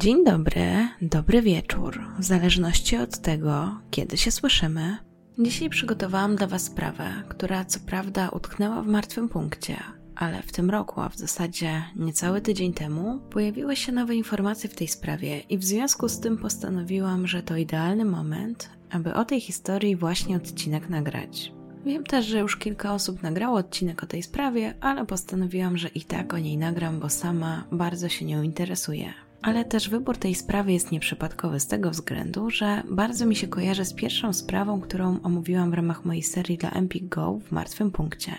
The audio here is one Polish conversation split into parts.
Dzień dobry, dobry wieczór, w zależności od tego, kiedy się słyszymy. Dzisiaj przygotowałam dla Was sprawę, która co prawda utknęła w martwym punkcie, ale w tym roku, a w zasadzie niecały tydzień temu, pojawiły się nowe informacje w tej sprawie i w związku z tym postanowiłam, że to idealny moment, aby o tej historii właśnie odcinek nagrać. Wiem też, że już kilka osób nagrało odcinek o tej sprawie, ale postanowiłam, że i tak o niej nagram, bo sama bardzo się nią interesuję. Ale też wybór tej sprawy jest nieprzypadkowy z tego względu, że bardzo mi się kojarzy z pierwszą sprawą, którą omówiłam w ramach mojej serii dla Empik Go w martwym punkcie.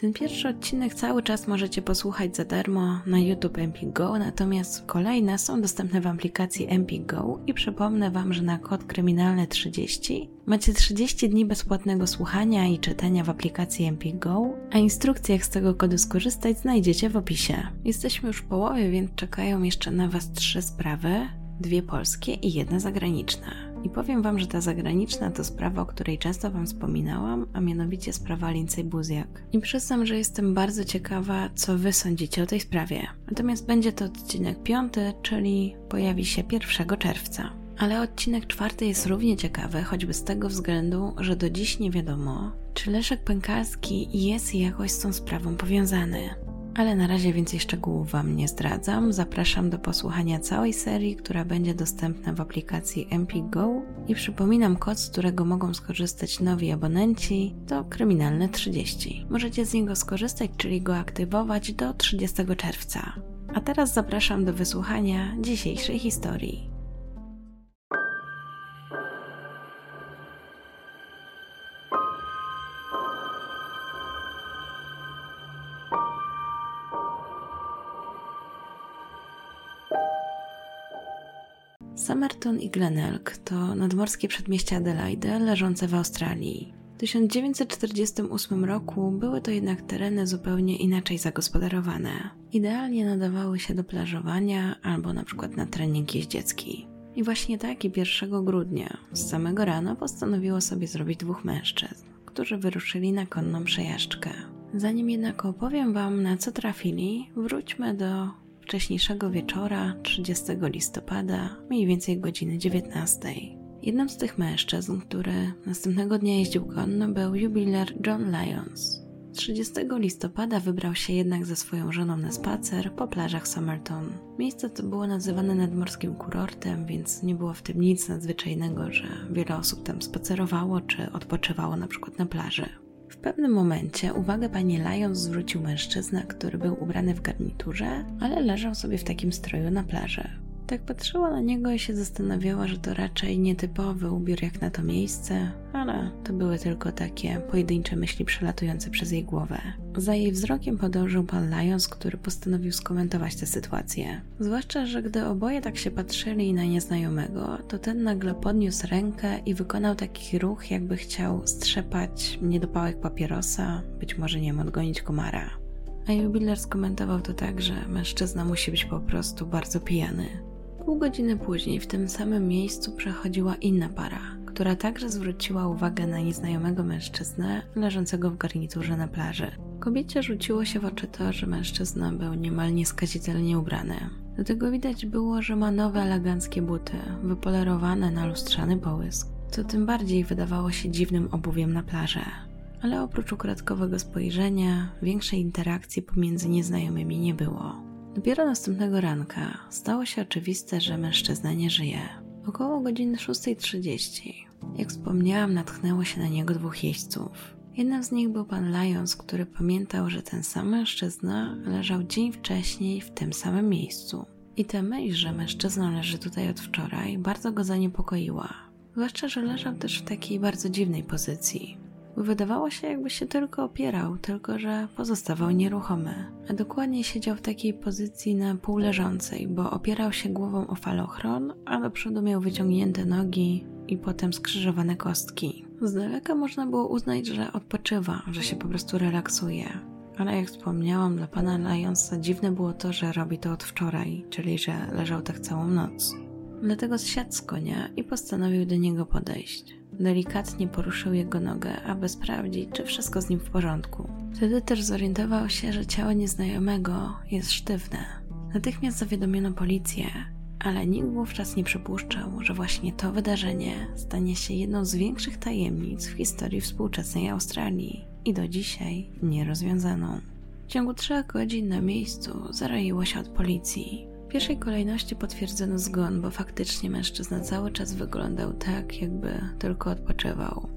Ten pierwszy odcinek cały czas możecie posłuchać za darmo na YouTube Empik Go, natomiast kolejne są dostępne w aplikacji Empik Go i przypomnę Wam, że na kod kryminalny 30 macie 30 dni bezpłatnego słuchania i czytania w aplikacji Empik Go, a instrukcje jak z tego kodu skorzystać znajdziecie w opisie. Jesteśmy już w połowie, więc czekają jeszcze na Was trzy sprawy, dwie polskie i jedna zagraniczna. I powiem Wam, że ta zagraniczna to sprawa, o której często Wam wspominałam, a mianowicie sprawa Lindsay Buziak. I przyznam, że jestem bardzo ciekawa, co Wy sądzicie o tej sprawie. Natomiast będzie to odcinek piąty, czyli pojawi się 1 czerwca. Ale odcinek czwarty jest równie ciekawy, choćby z tego względu, że do dziś nie wiadomo, czy Leszek Pękalski jest jakoś z tą sprawą powiązany ale na razie więcej szczegółów Wam nie zdradzam. Zapraszam do posłuchania całej serii, która będzie dostępna w aplikacji MP Go i przypominam kod, z którego mogą skorzystać nowi abonenci, to Kryminalne 30. Możecie z niego skorzystać, czyli go aktywować do 30 czerwca. A teraz zapraszam do wysłuchania dzisiejszej historii. Somerton i Glenelg to nadmorskie przedmieścia Adelaide leżące w Australii. W 1948 roku były to jednak tereny zupełnie inaczej zagospodarowane. Idealnie nadawały się do plażowania albo na przykład na trening jeździecki. I właśnie tak i 1 grudnia z samego rana postanowiło sobie zrobić dwóch mężczyzn, którzy wyruszyli na konną przejażdżkę. Zanim jednak opowiem Wam na co trafili, wróćmy do wcześniejszego wieczora 30 listopada, mniej więcej godziny 19. Jednym z tych mężczyzn, który następnego dnia jeździł konno, był jubiler John Lyons. 30 listopada wybrał się jednak ze swoją żoną na spacer po plażach Somerton. Miejsce to było nazywane nadmorskim kurortem, więc nie było w tym nic nadzwyczajnego, że wiele osób tam spacerowało czy odpoczywało na przykład na plaży. W pewnym momencie uwagę pani Lyons zwrócił mężczyzna, który był ubrany w garniturze, ale leżał sobie w takim stroju na plaży. Tak patrzyła na niego i się zastanawiała, że to raczej nietypowy ubiór jak na to miejsce, ale to były tylko takie pojedyncze myśli przelatujące przez jej głowę. Za jej wzrokiem podążył pan Lyons, który postanowił skomentować tę sytuację. Zwłaszcza, że gdy oboje tak się patrzyli na nieznajomego, to ten nagle podniósł rękę i wykonał taki ruch, jakby chciał strzepać niedopałek papierosa, być może nie odgonić komara. A jubiler skomentował to tak, że mężczyzna musi być po prostu bardzo pijany. Pół godziny później w tym samym miejscu przechodziła inna para, która także zwróciła uwagę na nieznajomego mężczyznę leżącego w garniturze na plaży. Kobiecie rzuciło się w oczy to, że mężczyzna był niemal nieskazitelnie ubrany. Do tego widać było, że ma nowe eleganckie buty, wypolerowane na lustrzany połysk, co tym bardziej wydawało się dziwnym obuwiem na plaży. Ale oprócz ukradkowego spojrzenia, większej interakcji pomiędzy nieznajomymi nie było. Dopiero następnego ranka stało się oczywiste, że mężczyzna nie żyje. Około godziny 6.30, jak wspomniałam, natchnęło się na niego dwóch jeźdźców. Jednym z nich był pan Lyons, który pamiętał, że ten sam mężczyzna leżał dzień wcześniej w tym samym miejscu. I ta myśl, że mężczyzna leży tutaj od wczoraj, bardzo go zaniepokoiła. Zwłaszcza, że leżał też w takiej bardzo dziwnej pozycji. Wydawało się, jakby się tylko opierał, tylko że pozostawał nieruchomy. A dokładnie siedział w takiej pozycji na pół leżącej, bo opierał się głową o falochron, a do przodu miał wyciągnięte nogi i potem skrzyżowane kostki. Z daleka można było uznać, że odpoczywa, że się po prostu relaksuje. Ale jak wspomniałam, dla pana Lyonsa dziwne było to, że robi to od wczoraj, czyli że leżał tak całą noc. Dlatego zsiadł z konia i postanowił do niego podejść. Delikatnie poruszył jego nogę, aby sprawdzić, czy wszystko z nim w porządku. Wtedy też zorientował się, że ciało nieznajomego jest sztywne. Natychmiast zawiadomiono policję, ale nikt wówczas nie przypuszczał, że właśnie to wydarzenie stanie się jedną z większych tajemnic w historii współczesnej Australii i do dzisiaj nierozwiązaną. W ciągu trzech godzin na miejscu zaraiło się od policji. W pierwszej kolejności potwierdzono zgon, bo faktycznie mężczyzna cały czas wyglądał tak, jakby tylko odpoczywał.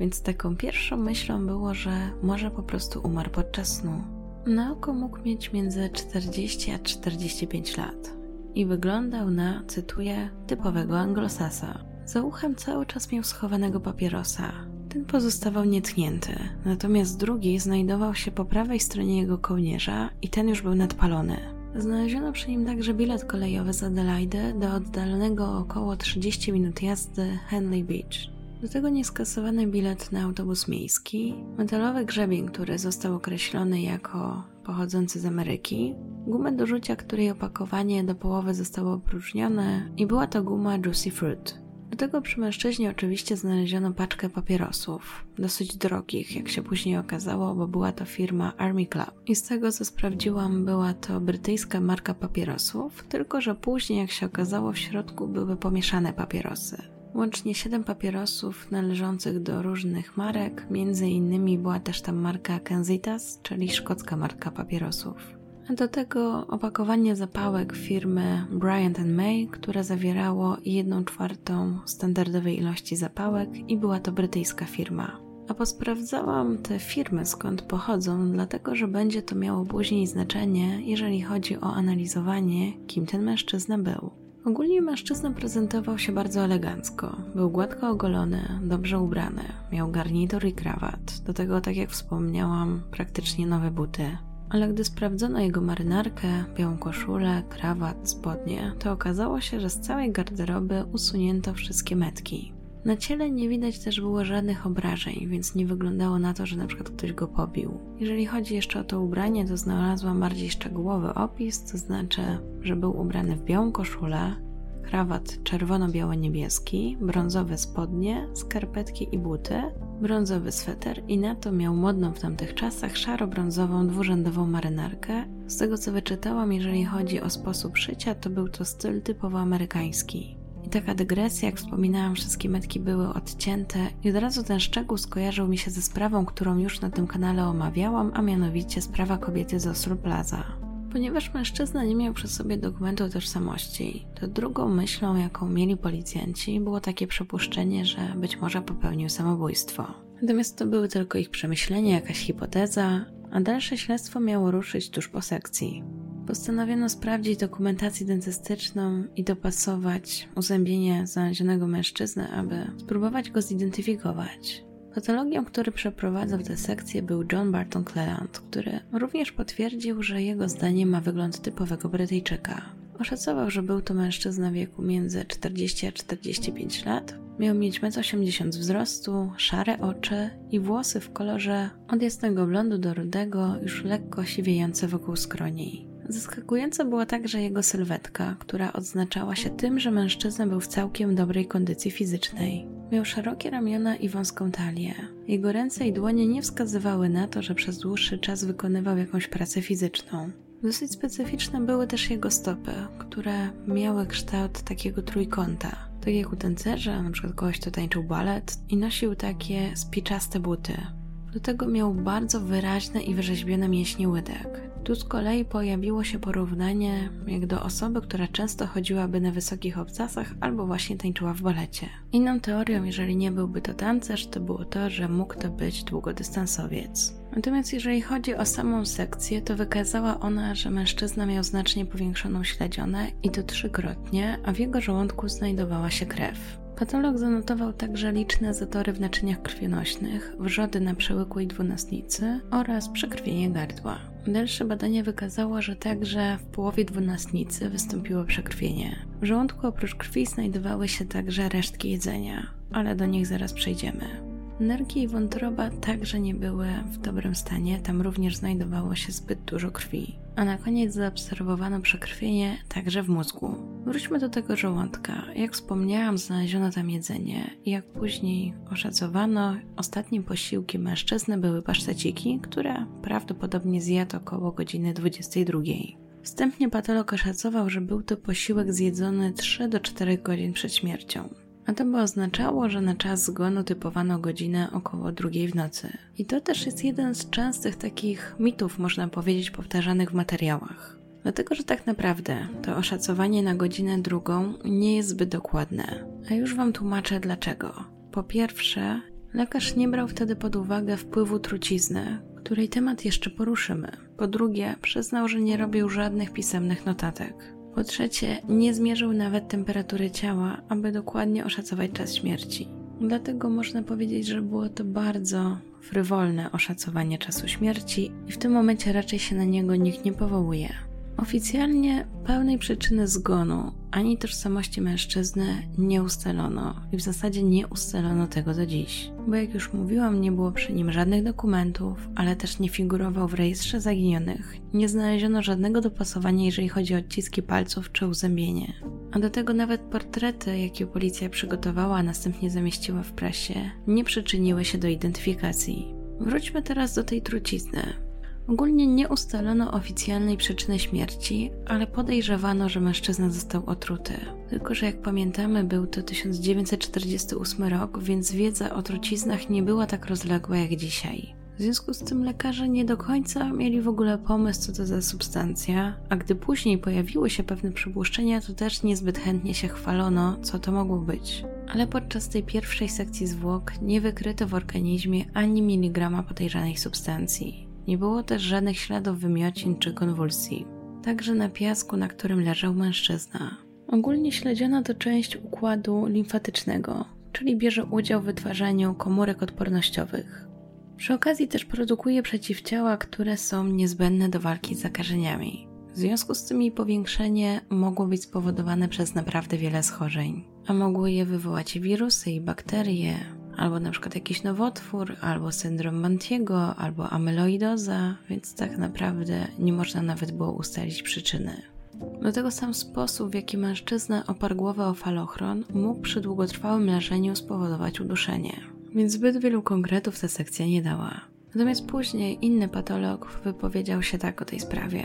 Więc taką pierwszą myślą było, że może po prostu umarł podczas snu. Na oko mógł mieć między 40 a 45 lat i wyglądał na, cytuję, typowego anglosasa. Za uchem cały czas miał schowanego papierosa. Ten pozostawał nietknięty, natomiast drugi znajdował się po prawej stronie jego kołnierza i ten już był nadpalony. Znaleziono przy nim także bilet kolejowy z Adelaide do oddalonego około 30 minut jazdy Henley Beach. Do tego nieskasowany bilet na autobus miejski, metalowy grzebień, który został określony jako pochodzący z Ameryki, gumę do rzucia, której opakowanie do połowy zostało opróżnione i była to guma Juicy Fruit. Do tego przy mężczyźnie oczywiście znaleziono paczkę papierosów, dosyć drogich, jak się później okazało, bo była to firma Army Club. I z tego co sprawdziłam, była to brytyjska marka papierosów, tylko że później, jak się okazało, w środku były pomieszane papierosy. Łącznie 7 papierosów należących do różnych marek, między innymi była też tam marka Kenzitas, czyli szkocka marka papierosów. A do tego opakowanie zapałek firmy Bryant May, które zawierało 1 czwartą standardowej ilości zapałek i była to brytyjska firma. A posprawdzałam te firmy skąd pochodzą, dlatego że będzie to miało później znaczenie, jeżeli chodzi o analizowanie, kim ten mężczyzna był. Ogólnie mężczyzna prezentował się bardzo elegancko. Był gładko ogolony, dobrze ubrany, miał garnitur i krawat. Do tego, tak jak wspomniałam, praktycznie nowe buty. Ale gdy sprawdzono jego marynarkę, białą koszulę, krawat, spodnie, to okazało się, że z całej garderoby usunięto wszystkie metki. Na ciele nie widać też było żadnych obrażeń, więc nie wyglądało na to, że na przykład ktoś go pobił. Jeżeli chodzi jeszcze o to ubranie, to znalazłam bardziej szczegółowy opis, to znaczy, że był ubrany w białą koszulę, krawat czerwono-biało-niebieski, brązowe spodnie, skarpetki i buty, brązowy sweter i na to miał modną w tamtych czasach szaro-brązową dwurzędową marynarkę. Z tego co wyczytałam, jeżeli chodzi o sposób szycia, to był to styl typowo amerykański. I taka dygresja, jak wspominałam, wszystkie metki były odcięte i od razu ten szczegół skojarzył mi się ze sprawą, którą już na tym kanale omawiałam, a mianowicie sprawa kobiety z Osru Plaza. Ponieważ mężczyzna nie miał przy sobie dokumentu tożsamości, to drugą myślą, jaką mieli policjanci, było takie przypuszczenie, że być może popełnił samobójstwo. Natomiast to były tylko ich przemyślenia, jakaś hipoteza, a dalsze śledztwo miało ruszyć tuż po sekcji. Postanowiono sprawdzić dokumentację dentystyczną i dopasować uzębienie znalezionego mężczyzny, aby spróbować go zidentyfikować. Patologią, który przeprowadzał tę sekcję był John Barton Cleland, który również potwierdził, że jego zdaniem ma wygląd typowego Brytyjczyka. Oszacował, że był to mężczyzna wieku między 40 a 45 lat. Miał mieć 1,80 m wzrostu, szare oczy i włosy w kolorze od jasnego blondu do rudego, już lekko siwiejące wokół skroni. Zaskakująca była także jego sylwetka, która odznaczała się tym, że mężczyzna był w całkiem dobrej kondycji fizycznej. Miał szerokie ramiona i wąską talię. Jego ręce i dłonie nie wskazywały na to, że przez dłuższy czas wykonywał jakąś pracę fizyczną. Dosyć specyficzne były też jego stopy, które miały kształt takiego trójkąta. Tak jak u tancerza, na przykład kogoś, kto tańczył balet i nosił takie spiczaste buty. Do tego miał bardzo wyraźne i wyrzeźbione mięśnie łydek. Tu z kolei pojawiło się porównanie jak do osoby, która często chodziłaby na wysokich obcasach albo właśnie tańczyła w balecie. Inną teorią, jeżeli nie byłby to tancerz, to było to, że mógł to być długodystansowiec. Natomiast jeżeli chodzi o samą sekcję, to wykazała ona, że mężczyzna miał znacznie powiększoną śledzionę i to trzykrotnie, a w jego żołądku znajdowała się krew. Patolog zanotował także liczne zatory w naczyniach krwionośnych, wrzody na przełykłej dwunastnicy oraz przekrwienie gardła. Dalsze badanie wykazało, że także w połowie dwunastnicy wystąpiło przekrwienie. W żołądku oprócz krwi znajdowały się także resztki jedzenia, ale do nich zaraz przejdziemy. Nerki i wątroba także nie były w dobrym stanie, tam również znajdowało się zbyt dużo krwi. A na koniec zaobserwowano przekrwienie także w mózgu. Wróćmy do tego żołądka. Jak wspomniałam, znaleziono tam jedzenie jak później oszacowano, ostatnim posiłkiem mężczyzny były paszteciki, które prawdopodobnie zjadł około godziny 22. Wstępnie patolog oszacował, że był to posiłek zjedzony 3 do 4 godzin przed śmiercią. A to by oznaczało, że na czas zgonu typowano godzinę około drugiej w nocy. I to też jest jeden z częstych takich mitów, można powiedzieć, powtarzanych w materiałach. Dlatego, że tak naprawdę to oszacowanie na godzinę drugą nie jest zbyt dokładne. A już Wam tłumaczę dlaczego. Po pierwsze, lekarz nie brał wtedy pod uwagę wpływu trucizny, której temat jeszcze poruszymy. Po drugie, przyznał, że nie robił żadnych pisemnych notatek. Po trzecie, nie zmierzył nawet temperatury ciała, aby dokładnie oszacować czas śmierci. Dlatego można powiedzieć, że było to bardzo frywolne oszacowanie czasu śmierci i w tym momencie raczej się na niego nikt nie powołuje. Oficjalnie pełnej przyczyny zgonu ani tożsamości mężczyzny nie ustalono i w zasadzie nie ustalono tego do dziś, bo jak już mówiłam, nie było przy nim żadnych dokumentów, ale też nie figurował w rejestrze zaginionych. Nie znaleziono żadnego dopasowania, jeżeli chodzi o odciski palców czy uzębienie. A do tego nawet portrety, jakie policja przygotowała, a następnie zamieściła w prasie, nie przyczyniły się do identyfikacji. Wróćmy teraz do tej trucizny. Ogólnie nie ustalono oficjalnej przyczyny śmierci, ale podejrzewano, że mężczyzna został otruty. Tylko, że jak pamiętamy, był to 1948 rok, więc wiedza o truciznach nie była tak rozległa jak dzisiaj. W związku z tym lekarze nie do końca mieli w ogóle pomysł, co to za substancja, a gdy później pojawiły się pewne przypuszczenia, to też niezbyt chętnie się chwalono, co to mogło być. Ale podczas tej pierwszej sekcji zwłok nie wykryto w organizmie ani miligrama podejrzanej substancji. Nie było też żadnych śladów wymiocin czy konwulsji. Także na piasku, na którym leżał mężczyzna. Ogólnie śledziono to część układu limfatycznego, czyli bierze udział w wytwarzaniu komórek odpornościowych. Przy okazji też produkuje przeciwciała, które są niezbędne do walki z zakażeniami. W związku z tym jej powiększenie mogło być spowodowane przez naprawdę wiele schorzeń, a mogły je wywołać wirusy i bakterie, albo na przykład jakiś nowotwór, albo syndrom Mantiego, albo amyloidoza, więc tak naprawdę nie można nawet było ustalić przyczyny. Do tego sam sposób, w jaki mężczyzna oparł głowę o falochron, mógł przy długotrwałym leżeniu spowodować uduszenie. Więc zbyt wielu konkretów ta sekcja nie dała. Natomiast później inny patolog wypowiedział się tak o tej sprawie.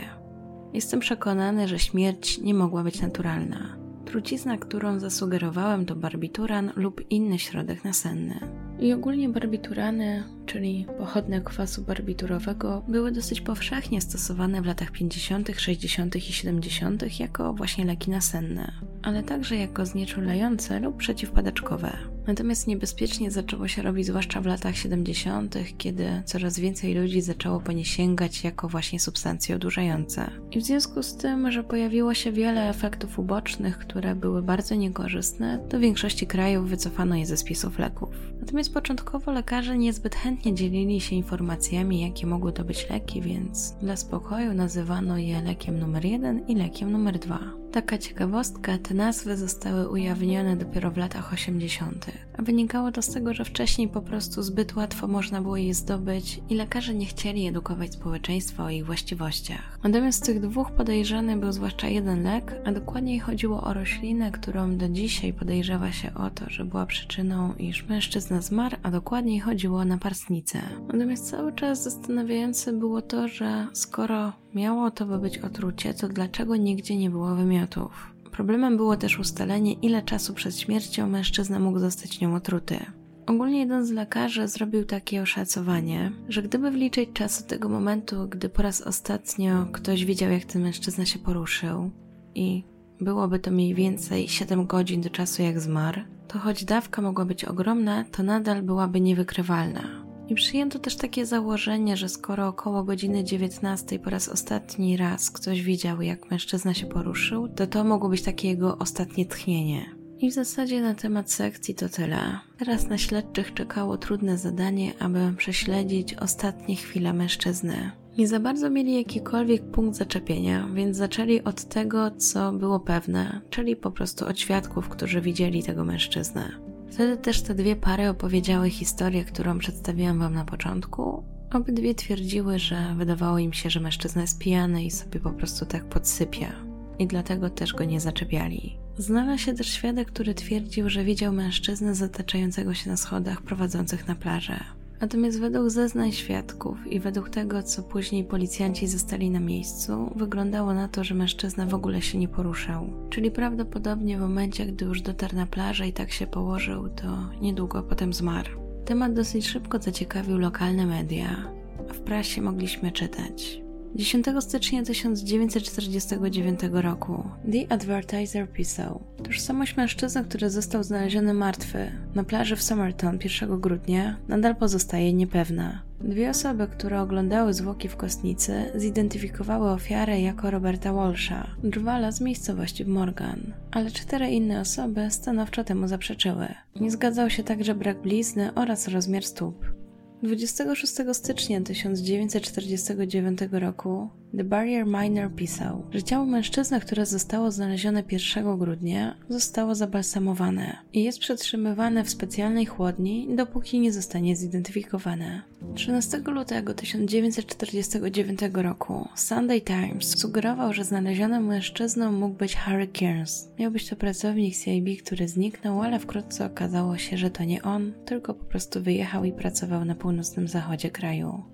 Jestem przekonany, że śmierć nie mogła być naturalna. Trucizna, którą zasugerowałem, to barbituran lub inny środek nasenny. I ogólnie barbiturany, czyli pochodne kwasu barbiturowego, były dosyć powszechnie stosowane w latach 50., 60. i 70. jako właśnie leki nasenne, ale także jako znieczulające lub przeciwpadaczkowe. Natomiast niebezpiecznie zaczęło się robić zwłaszcza w latach 70., kiedy coraz więcej ludzi zaczęło po nie sięgać jako właśnie substancje odurzające. I w związku z tym, że pojawiło się wiele efektów ubocznych, które były bardzo niekorzystne, do większości krajów wycofano je ze spisów leków. Natomiast początkowo lekarze niezbyt chętnie dzielili się informacjami, jakie mogły to być leki, więc dla spokoju nazywano je lekiem numer 1 i lekiem numer 2. Taka ciekawostka, te nazwy zostały ujawnione dopiero w latach 80., a wynikało to z tego, że wcześniej po prostu zbyt łatwo można było je zdobyć i lekarze nie chcieli edukować społeczeństwa o ich właściwościach. Natomiast z tych dwóch podejrzanych był zwłaszcza jeden lek, a dokładniej chodziło o roślinę, którą do dzisiaj podejrzewa się o to, że była przyczyną, iż mężczyzna zmarł, a dokładniej chodziło o naparstnicę. Natomiast cały czas zastanawiające było to, że skoro miało to by być otrucie, to dlaczego nigdzie nie było wymiotów? Problemem było też ustalenie, ile czasu przed śmiercią mężczyzna mógł zostać nią otruty. Ogólnie jeden z lekarzy zrobił takie oszacowanie, że gdyby wliczyć czas od tego momentu, gdy po raz ostatnio ktoś widział, jak ten mężczyzna się poruszył, i byłoby to mniej więcej 7 godzin do czasu, jak zmarł, to choć dawka mogła być ogromna, to nadal byłaby niewykrywalna. I przyjęto też takie założenie, że skoro około godziny 19 po raz ostatni raz ktoś widział, jak mężczyzna się poruszył, to to mogło być takie jego ostatnie tchnienie. I w zasadzie na temat sekcji to tyle. Teraz na śledczych czekało trudne zadanie, aby prześledzić ostatnie chwile mężczyzny. Nie za bardzo mieli jakikolwiek punkt zaczepienia, więc zaczęli od tego, co było pewne, czyli po prostu od świadków, którzy widzieli tego mężczyznę. Wtedy też te dwie pary opowiedziały historię, którą przedstawiłam Wam na początku. Obydwie twierdziły, że wydawało im się, że mężczyzna jest pijany i sobie po prostu tak podsypia. I dlatego też go nie zaczepiali. Znalazł się też świadek, który twierdził, że widział mężczyznę zataczającego się na schodach prowadzących na plażę. Natomiast według zeznań świadków i według tego, co później policjanci zostali na miejscu, wyglądało na to, że mężczyzna w ogóle się nie poruszał. Czyli prawdopodobnie w momencie, gdy już dotarł na plażę i tak się położył, to niedługo potem zmarł. Temat dosyć szybko zaciekawił lokalne media. W prasie mogliśmy czytać. 10 stycznia 1949 roku The Advertiser pisał: Tożsamość mężczyzny, który został znaleziony martwy na plaży w Somerton 1 grudnia, nadal pozostaje niepewna. Dwie osoby, które oglądały zwłoki w kostnicy, zidentyfikowały ofiarę jako Roberta Walsha, drwala z miejscowości Morgan, ale cztery inne osoby stanowczo temu zaprzeczyły. Nie zgadzał się także brak blizny oraz rozmiar stóp. 26 stycznia 1949 roku The Barrier Miner pisał, że ciało mężczyzny, które zostało znalezione 1 grudnia, zostało zabalsamowane i jest przetrzymywane w specjalnej chłodni, dopóki nie zostanie zidentyfikowane. 13 lutego 1949 roku Sunday Times sugerował, że znalezionym mężczyzną mógł być Harry Kearns. Miał być to pracownik CIB, który zniknął, ale wkrótce okazało się, że to nie on, tylko po prostu wyjechał i pracował na północnym zachodzie kraju.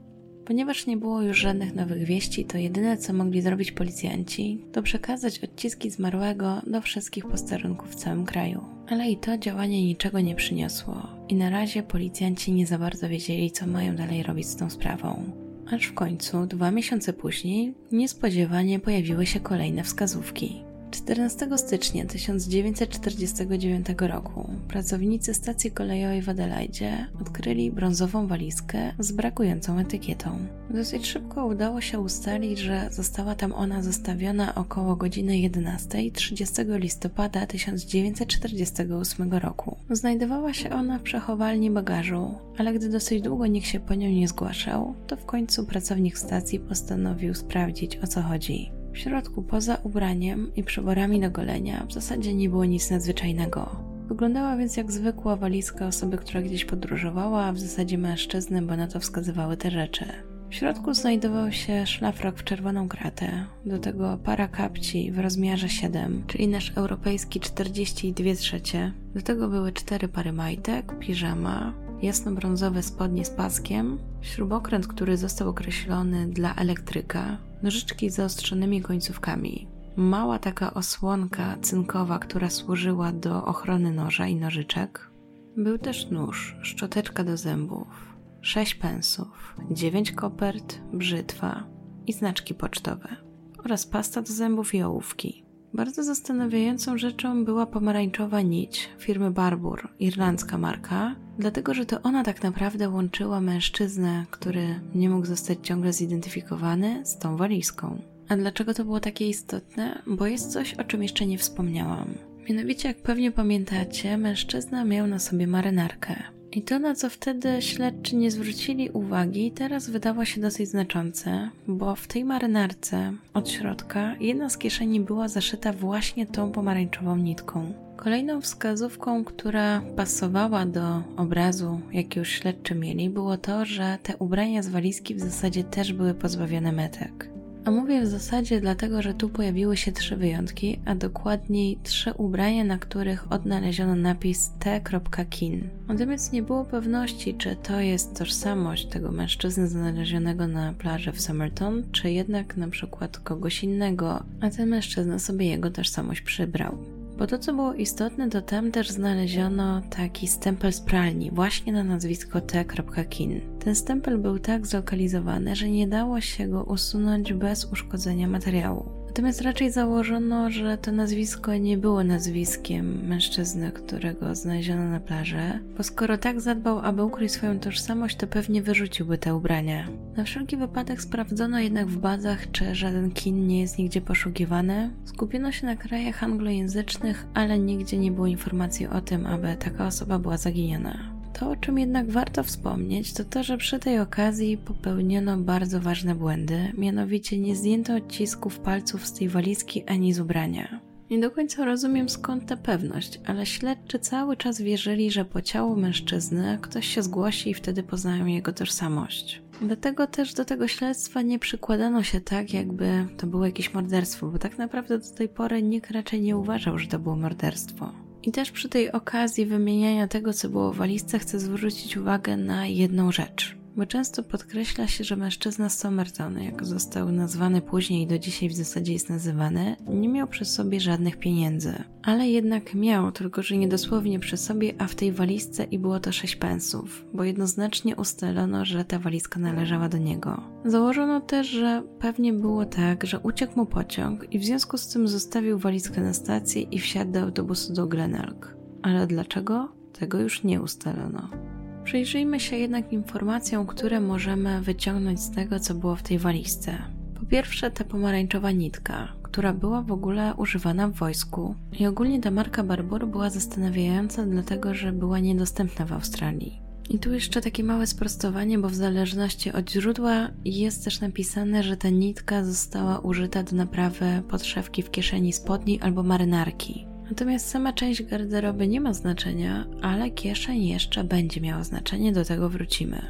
Ponieważ nie było już żadnych nowych wieści, to jedyne co mogli zrobić policjanci, to przekazać odciski zmarłego do wszystkich posterunków w całym kraju. Ale i to działanie niczego nie przyniosło i na razie policjanci nie za bardzo wiedzieli, co mają dalej robić z tą sprawą. Aż w końcu, dwa miesiące później, niespodziewanie pojawiły się kolejne wskazówki. 14 stycznia 1949 roku pracownicy stacji kolejowej w Adelaide odkryli brązową walizkę z brakującą etykietą. Dosyć szybko udało się ustalić, że została tam ona zostawiona około godziny 11 30 listopada 1948 roku. Znajdowała się ona w przechowalni bagażu, ale gdy dosyć długo nikt się po nią nie zgłaszał, to w końcu pracownik stacji postanowił sprawdzić o co chodzi. W środku, poza ubraniem i przyborami do golenia, w zasadzie nie było nic nadzwyczajnego. Wyglądała więc jak zwykła walizka osoby, która gdzieś podróżowała, a w zasadzie mężczyzny, bo na to wskazywały te rzeczy. W środku znajdował się szlafrok w czerwoną kratę, do tego para kapci w rozmiarze 7, czyli nasz europejski 42 trzecie. Do tego były cztery pary majtek, piżama, jasno-brązowe spodnie z paskiem, śrubokręt, który został określony dla elektryka, nożyczki z zaostrzonymi końcówkami, mała taka osłonka cynkowa, która służyła do ochrony noża i nożyczek. Był też nóż, szczoteczka do zębów, sześć pensów, dziewięć kopert, brzytwa i znaczki pocztowe oraz pasta do zębów i ołówki. Bardzo zastanawiającą rzeczą była pomarańczowa nić firmy Barbour, irlandzka marka, dlatego że to ona tak naprawdę łączyła mężczyznę, który nie mógł zostać ciągle zidentyfikowany, z tą walizką. A dlaczego to było takie istotne? Bo jest coś, o czym jeszcze nie wspomniałam. Mianowicie, jak pewnie pamiętacie, mężczyzna miał na sobie marynarkę. I to, na co wtedy śledczy nie zwrócili uwagi, teraz wydało się dosyć znaczące, bo w tej marynarce od środka jedna z kieszeni była zaszyta właśnie tą pomarańczową nitką. Kolejną wskazówką, która pasowała do obrazu, jaki już śledczy mieli, było to, że te ubrania z walizki w zasadzie też były pozbawione metek. A mówię w zasadzie dlatego, że tu pojawiły się trzy wyjątki, a dokładniej trzy ubrania, na których odnaleziono napis T.kin. Natomiast nie było pewności, czy to jest tożsamość tego mężczyzny znalezionego na plaży w Somerton, czy jednak na przykład kogoś innego, a ten mężczyzna sobie jego tożsamość przybrał. Bo to, co było istotne, to tam też znaleziono taki stempel z pralni, właśnie na nazwisko T.kin. Ten stempel był tak zlokalizowany, że nie dało się go usunąć bez uszkodzenia materiału. Natomiast raczej założono, że to nazwisko nie było nazwiskiem mężczyzny, którego znaleziono na plaży, bo skoro tak zadbał, aby ukryć swoją tożsamość, to pewnie wyrzuciłby te ubrania. Na wszelki wypadek sprawdzono jednak w bazach, czy żaden kin nie jest nigdzie poszukiwany. Skupiono się na krajach anglojęzycznych, ale nigdzie nie było informacji o tym, aby taka osoba była zaginiona. To, o czym jednak warto wspomnieć, to to, że przy tej okazji popełniono bardzo ważne błędy, mianowicie nie zdjęto odcisków palców z tej walizki ani z ubrania. Nie do końca rozumiem skąd ta pewność, ale śledczy cały czas wierzyli, że po ciału mężczyzny ktoś się zgłosi i wtedy poznają jego tożsamość. Dlatego też do tego śledztwa nie przykładano się tak, jakby to było jakieś morderstwo, bo tak naprawdę do tej pory nikt raczej nie uważał, że to było morderstwo. I też przy tej okazji wymieniania tego, co było w walizce, chcę zwrócić uwagę na jedną rzecz bo często podkreśla się, że mężczyzna Somerton, jak został nazwany później i do dzisiaj w zasadzie jest nazywany, nie miał przy sobie żadnych pieniędzy. Ale jednak miał, tylko że niedosłownie przy sobie, a w tej walizce i było to 6 pensów, bo jednoznacznie ustalono, że ta walizka należała do niego. Założono też, że pewnie było tak, że uciekł mu pociąg i w związku z tym zostawił walizkę na stacji i wsiadł do autobusu do Glenelg. Ale dlaczego? Tego już nie ustalono. Przyjrzyjmy się jednak informacjom, które możemy wyciągnąć z tego, co było w tej walizce. Po pierwsze, ta pomarańczowa nitka, która była w ogóle używana w wojsku. I ogólnie ta marka Barbour była zastanawiająca, dlatego że była niedostępna w Australii. I tu jeszcze takie małe sprostowanie, bo w zależności od źródła jest też napisane, że ta nitka została użyta do naprawy podszewki w kieszeni spodni albo marynarki. Natomiast sama część garderoby nie ma znaczenia, ale kieszeń jeszcze będzie miała znaczenie, do tego wrócimy.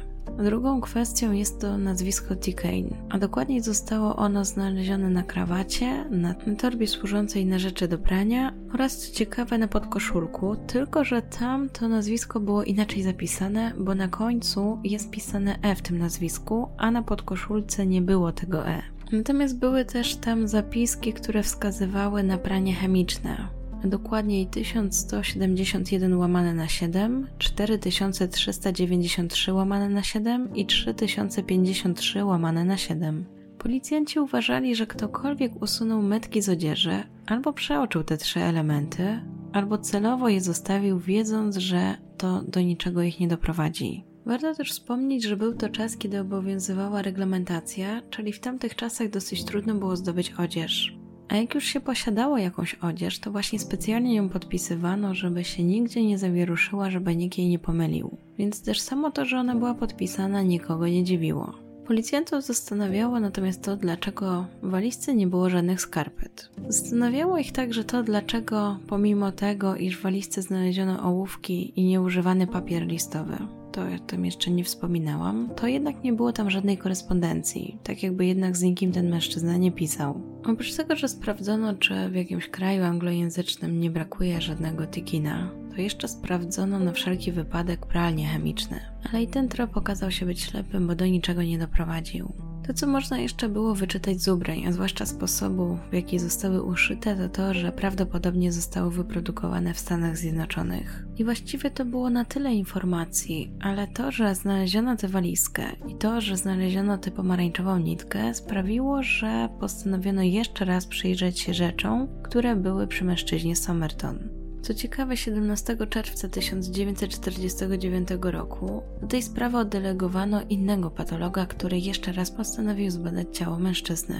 Drugą kwestią jest to nazwisko T-Kane, a dokładniej zostało ono znalezione na krawacie, na torbie służącej na rzeczy do prania oraz co ciekawe na podkoszulku, tylko że tam to nazwisko było inaczej zapisane, bo na końcu jest pisane E w tym nazwisku, a na podkoszulce nie było tego E. Natomiast były też tam zapiski, które wskazywały na pranie chemiczne dokładniej 1171 łamane na 7, 4393 łamane na 7 i 3053 łamane na 7. Policjanci uważali, że ktokolwiek usunął metki z odzieży albo przeoczył te trzy elementy, albo celowo je zostawił, wiedząc, że to do niczego ich nie doprowadzi. Warto też wspomnieć, że był to czas, kiedy obowiązywała reglamentacja, czyli w tamtych czasach dosyć trudno było zdobyć odzież. A jak już się posiadało jakąś odzież, to właśnie specjalnie ją podpisywano, żeby się nigdzie nie zawieruszyła, żeby nikt jej nie pomylił. Więc też samo to, że ona była podpisana, nikogo nie dziwiło. Policjantów zastanawiało natomiast to, dlaczego w walizce nie było żadnych skarpet. Zastanawiało ich także to, dlaczego pomimo tego, iż w walizce znaleziono ołówki i nieużywany papier listowy, to o tym jeszcze nie wspominałam, to jednak nie było tam żadnej korespondencji, tak jakby jednak z nikim ten mężczyzna nie pisał. Oprócz tego, że sprawdzono, czy w jakimś kraju anglojęzycznym nie brakuje żadnego tikina, to jeszcze sprawdzono na wszelki wypadek pralnie chemiczne. Ale i ten trop okazał się być ślepym, bo do niczego nie doprowadził. To, co można jeszcze było wyczytać z ubrań, a zwłaszcza sposobu, w jaki zostały uszyte, to to, że prawdopodobnie zostały wyprodukowane w Stanach Zjednoczonych. I właściwie to było na tyle informacji, ale to, że znaleziono tę walizkę i to, że znaleziono tę pomarańczową nitkę, sprawiło, że postanowiono jeszcze raz przyjrzeć się rzeczom, które były przy mężczyźnie Somerton. Co ciekawe, 17 czerwca 1949 roku do tej sprawy oddelegowano innego patologa, który jeszcze raz postanowił zbadać ciało mężczyzny.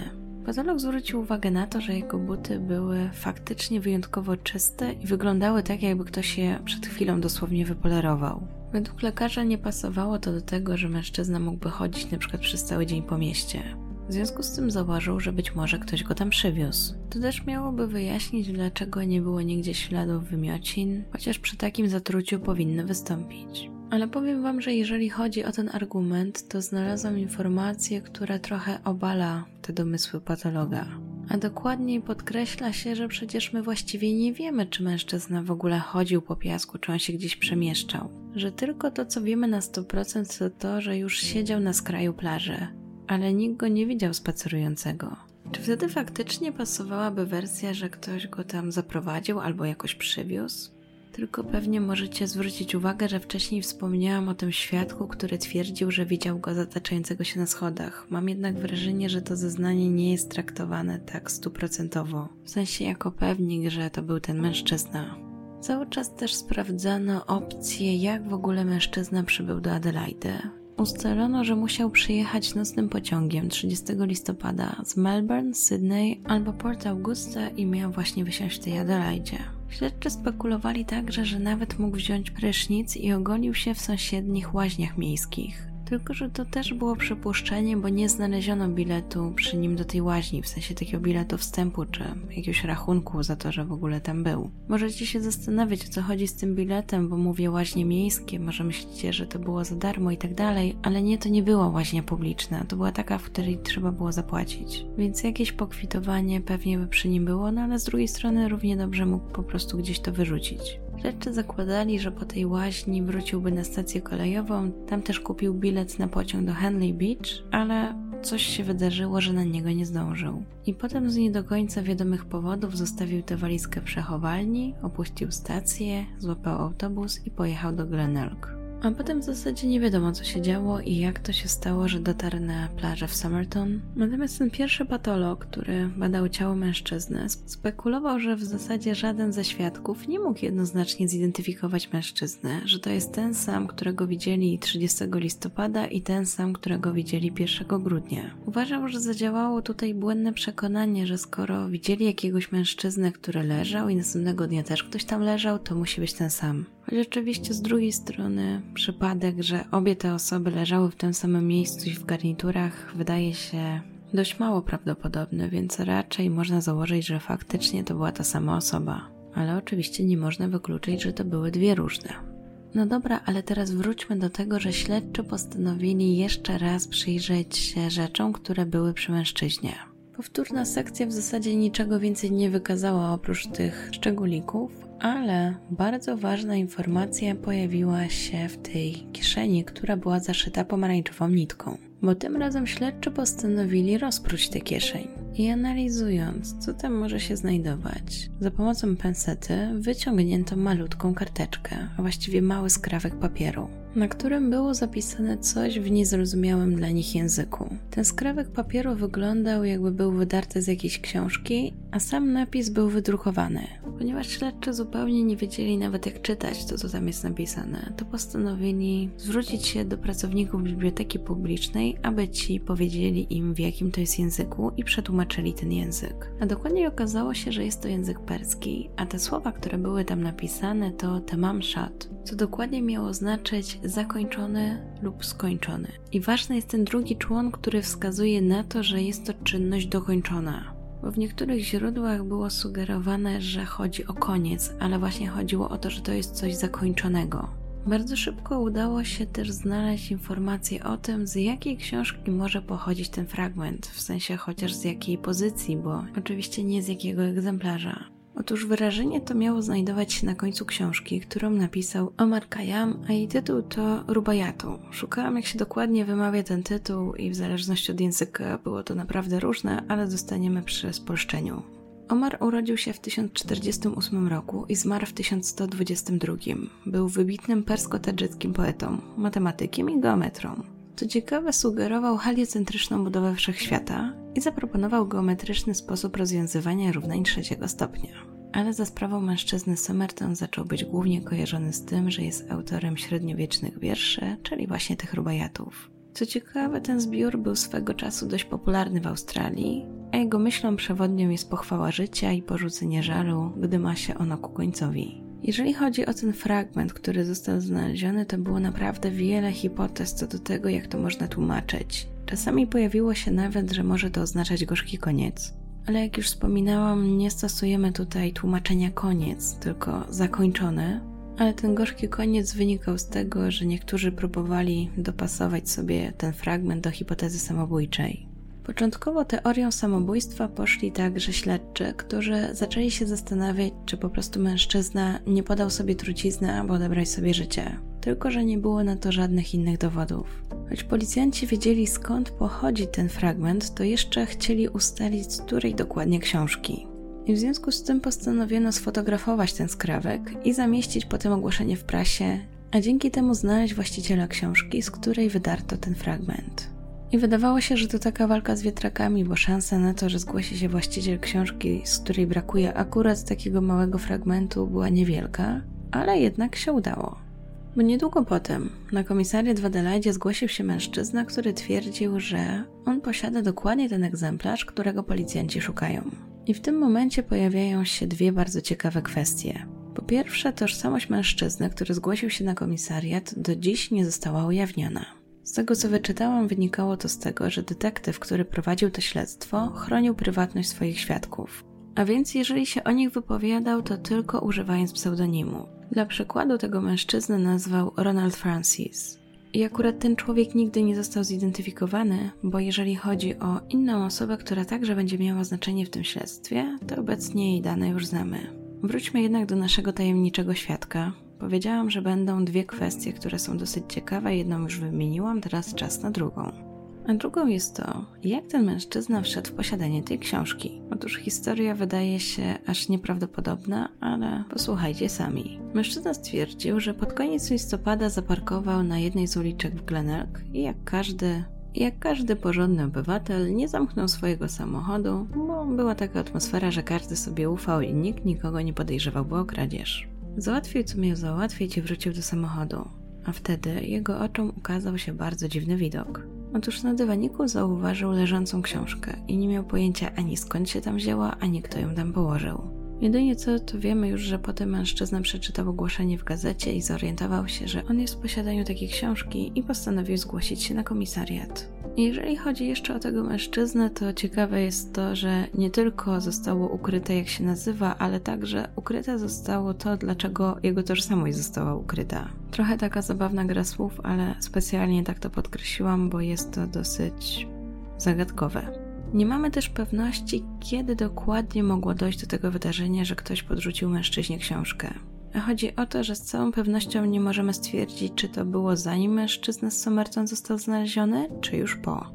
Patolog zwrócił uwagę na to, że jego buty były faktycznie wyjątkowo czyste i wyglądały tak, jakby ktoś je przed chwilą dosłownie wypolerował. Według lekarza nie pasowało to do tego, że mężczyzna mógłby chodzić przykład przez cały dzień po mieście. W związku z tym zauważył, że być może ktoś go tam przywiózł. To też miałoby wyjaśnić, dlaczego nie było nigdzie śladów wymiocin, chociaż przy takim zatruciu powinny wystąpić. Ale powiem Wam, że jeżeli chodzi o ten argument, to znalazłam informację, która trochę obala te domysły patologa. A dokładniej podkreśla się, że przecież my właściwie nie wiemy, czy mężczyzna w ogóle chodził po piasku, czy on się gdzieś przemieszczał. Że tylko to, co wiemy na 100%, to to, że już siedział na skraju plaży, ale nikt go nie widział spacerującego. Czy wtedy faktycznie pasowałaby wersja, że ktoś go tam zaprowadził albo jakoś przywiózł? Tylko pewnie możecie zwrócić uwagę, że wcześniej wspomniałam o tym świadku, który twierdził, że widział go zataczającego się na schodach. Mam jednak wrażenie, że to zeznanie nie jest traktowane tak stuprocentowo. W sensie jako pewnik, że to był ten mężczyzna. Cały czas też sprawdzano opcję, jak w ogóle mężczyzna przybył do Adelaide. Ustalono, że musiał przyjechać nocnym pociągiem 30 listopada z Melbourne, Sydney albo Port Augusta i miał właśnie wysiąść w tej Adelaide. Śledczy spekulowali także, że nawet mógł wziąć prysznic i ogolił się w sąsiednich łaźniach miejskich. Tylko, że to też było przypuszczenie, bo nie znaleziono biletu przy nim do tej łaźni, w sensie takiego biletu wstępu czy jakiegoś rachunku za to, że w ogóle tam był. Możecie się zastanawiać, o co chodzi z tym biletem, bo mówię łaźnie miejskie, może myślicie, że to było za darmo i tak dalej, ale nie, to nie była łaźnia publiczna, to była taka, w której trzeba było zapłacić. Więc jakieś pokwitowanie pewnie by przy nim było, no ale z drugiej strony równie dobrze mógł po prostu gdzieś to wyrzucić. Śledczy zakładali, że po tej łaźni wróciłby na stację kolejową, tam też kupił bilet na pociąg do Henley Beach, ale coś się wydarzyło, że na niego nie zdążył. I potem z nie do końca wiadomych powodów zostawił tę walizkę w przechowalni, opuścił stację, złapał autobus i pojechał do Glenelg. A potem w zasadzie nie wiadomo, co się działo i jak to się stało, że dotarł na plażę w Somerton. Natomiast ten pierwszy patolog, który badał ciało mężczyzny, spekulował, że w zasadzie żaden ze świadków nie mógł jednoznacznie zidentyfikować mężczyzny, że to jest ten sam, którego widzieli 30 listopada i ten sam, którego widzieli 1 grudnia. Uważał, że zadziałało tutaj błędne przekonanie, że skoro widzieli jakiegoś mężczyznę, który leżał i następnego dnia też ktoś tam leżał, to musi być ten sam. Choć oczywiście z drugiej strony przypadek, że obie te osoby leżały w tym samym miejscu i w garniturach wydaje się dość mało prawdopodobny, więc raczej można założyć, że faktycznie to była ta sama osoba. Ale oczywiście nie można wykluczyć, że to były dwie różne. No dobra, ale teraz wróćmy do tego, że śledczy postanowili jeszcze raz przyjrzeć się rzeczom, które były przy mężczyźnie. Powtórna sekcja w zasadzie niczego więcej nie wykazała oprócz tych szczególików, ale bardzo ważna informacja pojawiła się w tej kieszeni, która była zaszyta pomarańczową nitką. Bo tym razem śledczy postanowili rozpróć tę kieszeń i analizując, co tam może się znajdować, za pomocą pensety wyciągnięto malutką karteczkę, a właściwie mały skrawek papieru na którym było zapisane coś w niezrozumiałym dla nich języku. Ten skrawek papieru wyglądał, jakby był wydarty z jakiejś książki, a sam napis był wydrukowany. Ponieważ śledczy zupełnie nie wiedzieli nawet jak czytać to, co tam jest napisane, to postanowili zwrócić się do pracowników biblioteki publicznej, aby ci powiedzieli im w jakim to jest języku i przetłumaczyli ten język. A dokładniej okazało się, że jest to język perski, a te słowa, które były tam napisane to tamam shat, co dokładnie miało znaczyć zakończony lub skończony. I ważny jest ten drugi człon, który wskazuje na to, że jest to czynność dokończona. Bo w niektórych źródłach było sugerowane, że chodzi o koniec, ale właśnie chodziło o to, że to jest coś zakończonego. Bardzo szybko udało się też znaleźć informacje o tym, z jakiej książki może pochodzić ten fragment, w sensie chociaż z jakiej pozycji, bo oczywiście nie z jakiego egzemplarza. Otóż wyrażenie to miało znajdować się na końcu książki, którą napisał Omar Khayyam, a jej tytuł to Rubayatu. Szukałam, jak się dokładnie wymawia ten tytuł i w zależności od języka było to naprawdę różne, ale zostaniemy przy spolszczeniu. Omar urodził się w 1048 roku i zmarł w 1122. Był wybitnym persko-tadżyckim poetą, matematykiem i geometrą. Co ciekawe, sugerował heliocentryczną budowę wszechświata i zaproponował geometryczny sposób rozwiązywania równań trzeciego stopnia. Ale za sprawą mężczyzny Somerton zaczął być głównie kojarzony z tym, że jest autorem średniowiecznych wierszy, czyli właśnie tych rubajatów. Co ciekawe, ten zbiór był swego czasu dość popularny w Australii, a jego myślą przewodnią jest pochwała życia i porzucenie żalu, gdy ma się ono ku końcowi. Jeżeli chodzi o ten fragment, który został znaleziony, to było naprawdę wiele hipotez co do tego, jak to można tłumaczyć. Czasami pojawiło się nawet, że może to oznaczać gorzki koniec. Ale jak już wspominałam, nie stosujemy tutaj tłumaczenia koniec, tylko zakończony. Ale ten gorzki koniec wynikał z tego, że niektórzy próbowali dopasować sobie ten fragment do hipotezy samobójczej. Początkowo teorią samobójstwa poszli także śledczy, którzy zaczęli się zastanawiać, czy po prostu mężczyzna nie podał sobie trucizny albo odebrać sobie życie. Tylko, że nie było na to żadnych innych dowodów. Choć policjanci wiedzieli skąd pochodzi ten fragment, to jeszcze chcieli ustalić z której dokładnie książki. I w związku z tym postanowiono sfotografować ten skrawek i zamieścić potem ogłoszenie w prasie, a dzięki temu znaleźć właściciela książki, z której wydarto ten fragment. I wydawało się, że to taka walka z wiatrakami, bo szansa na to, że zgłosi się właściciel książki, z której brakuje akurat takiego małego fragmentu, była niewielka, ale jednak się udało. Bo niedługo potem na komisariat w Adelaide zgłosił się mężczyzna, który twierdził, że on posiada dokładnie ten egzemplarz, którego policjanci szukają. I w tym momencie pojawiają się dwie bardzo ciekawe kwestie. Po pierwsze, tożsamość mężczyzny, który zgłosił się na komisariat, do dziś nie została ujawniona. Z tego co wyczytałam, wynikało to z tego, że detektyw, który prowadził to śledztwo, chronił prywatność swoich świadków. A więc jeżeli się o nich wypowiadał, to tylko używając pseudonimu. Dla przykładu tego mężczyznę nazwał Ronald Francis. I akurat ten człowiek nigdy nie został zidentyfikowany, bo jeżeli chodzi o inną osobę, która także będzie miała znaczenie w tym śledztwie, to obecnie jej dane już znamy. Wróćmy jednak do naszego tajemniczego świadka. Powiedziałam, że będą dwie kwestie, które są dosyć ciekawe. Jedną już wymieniłam, teraz czas na drugą. A drugą jest to, jak ten mężczyzna wszedł w posiadanie tej książki. Otóż historia wydaje się aż nieprawdopodobna, ale posłuchajcie sami. Mężczyzna stwierdził, że pod koniec listopada zaparkował na jednej z uliczek w Glenelg i jak każdy jak każdy porządny obywatel, nie zamknął swojego samochodu, bo była taka atmosfera, że każdy sobie ufał i nikt nikogo nie podejrzewał o kradzież. Załatwił co miał załatwić i wrócił do samochodu, a wtedy jego oczom ukazał się bardzo dziwny widok. Otóż na dywaniku zauważył leżącą książkę i nie miał pojęcia ani skąd się tam wzięła, ani kto ją tam położył. Jedynie co, to wiemy już, że potem mężczyzna przeczytał ogłoszenie w gazecie i zorientował się, że on jest w posiadaniu takiej książki i postanowił zgłosić się na komisariat. Jeżeli chodzi jeszcze o tego mężczyznę, to ciekawe jest to, że nie tylko zostało ukryte jak się nazywa, ale także ukryte zostało to, dlaczego jego tożsamość została ukryta. Trochę taka zabawna gra słów, ale specjalnie tak to podkreśliłam, bo jest to dosyć zagadkowe. Nie mamy też pewności, kiedy dokładnie mogło dojść do tego wydarzenia, że ktoś podrzucił mężczyźnie książkę. Chodzi o to, że z całą pewnością nie możemy stwierdzić, czy to było zanim mężczyzna z Somerton został znaleziony, czy już po.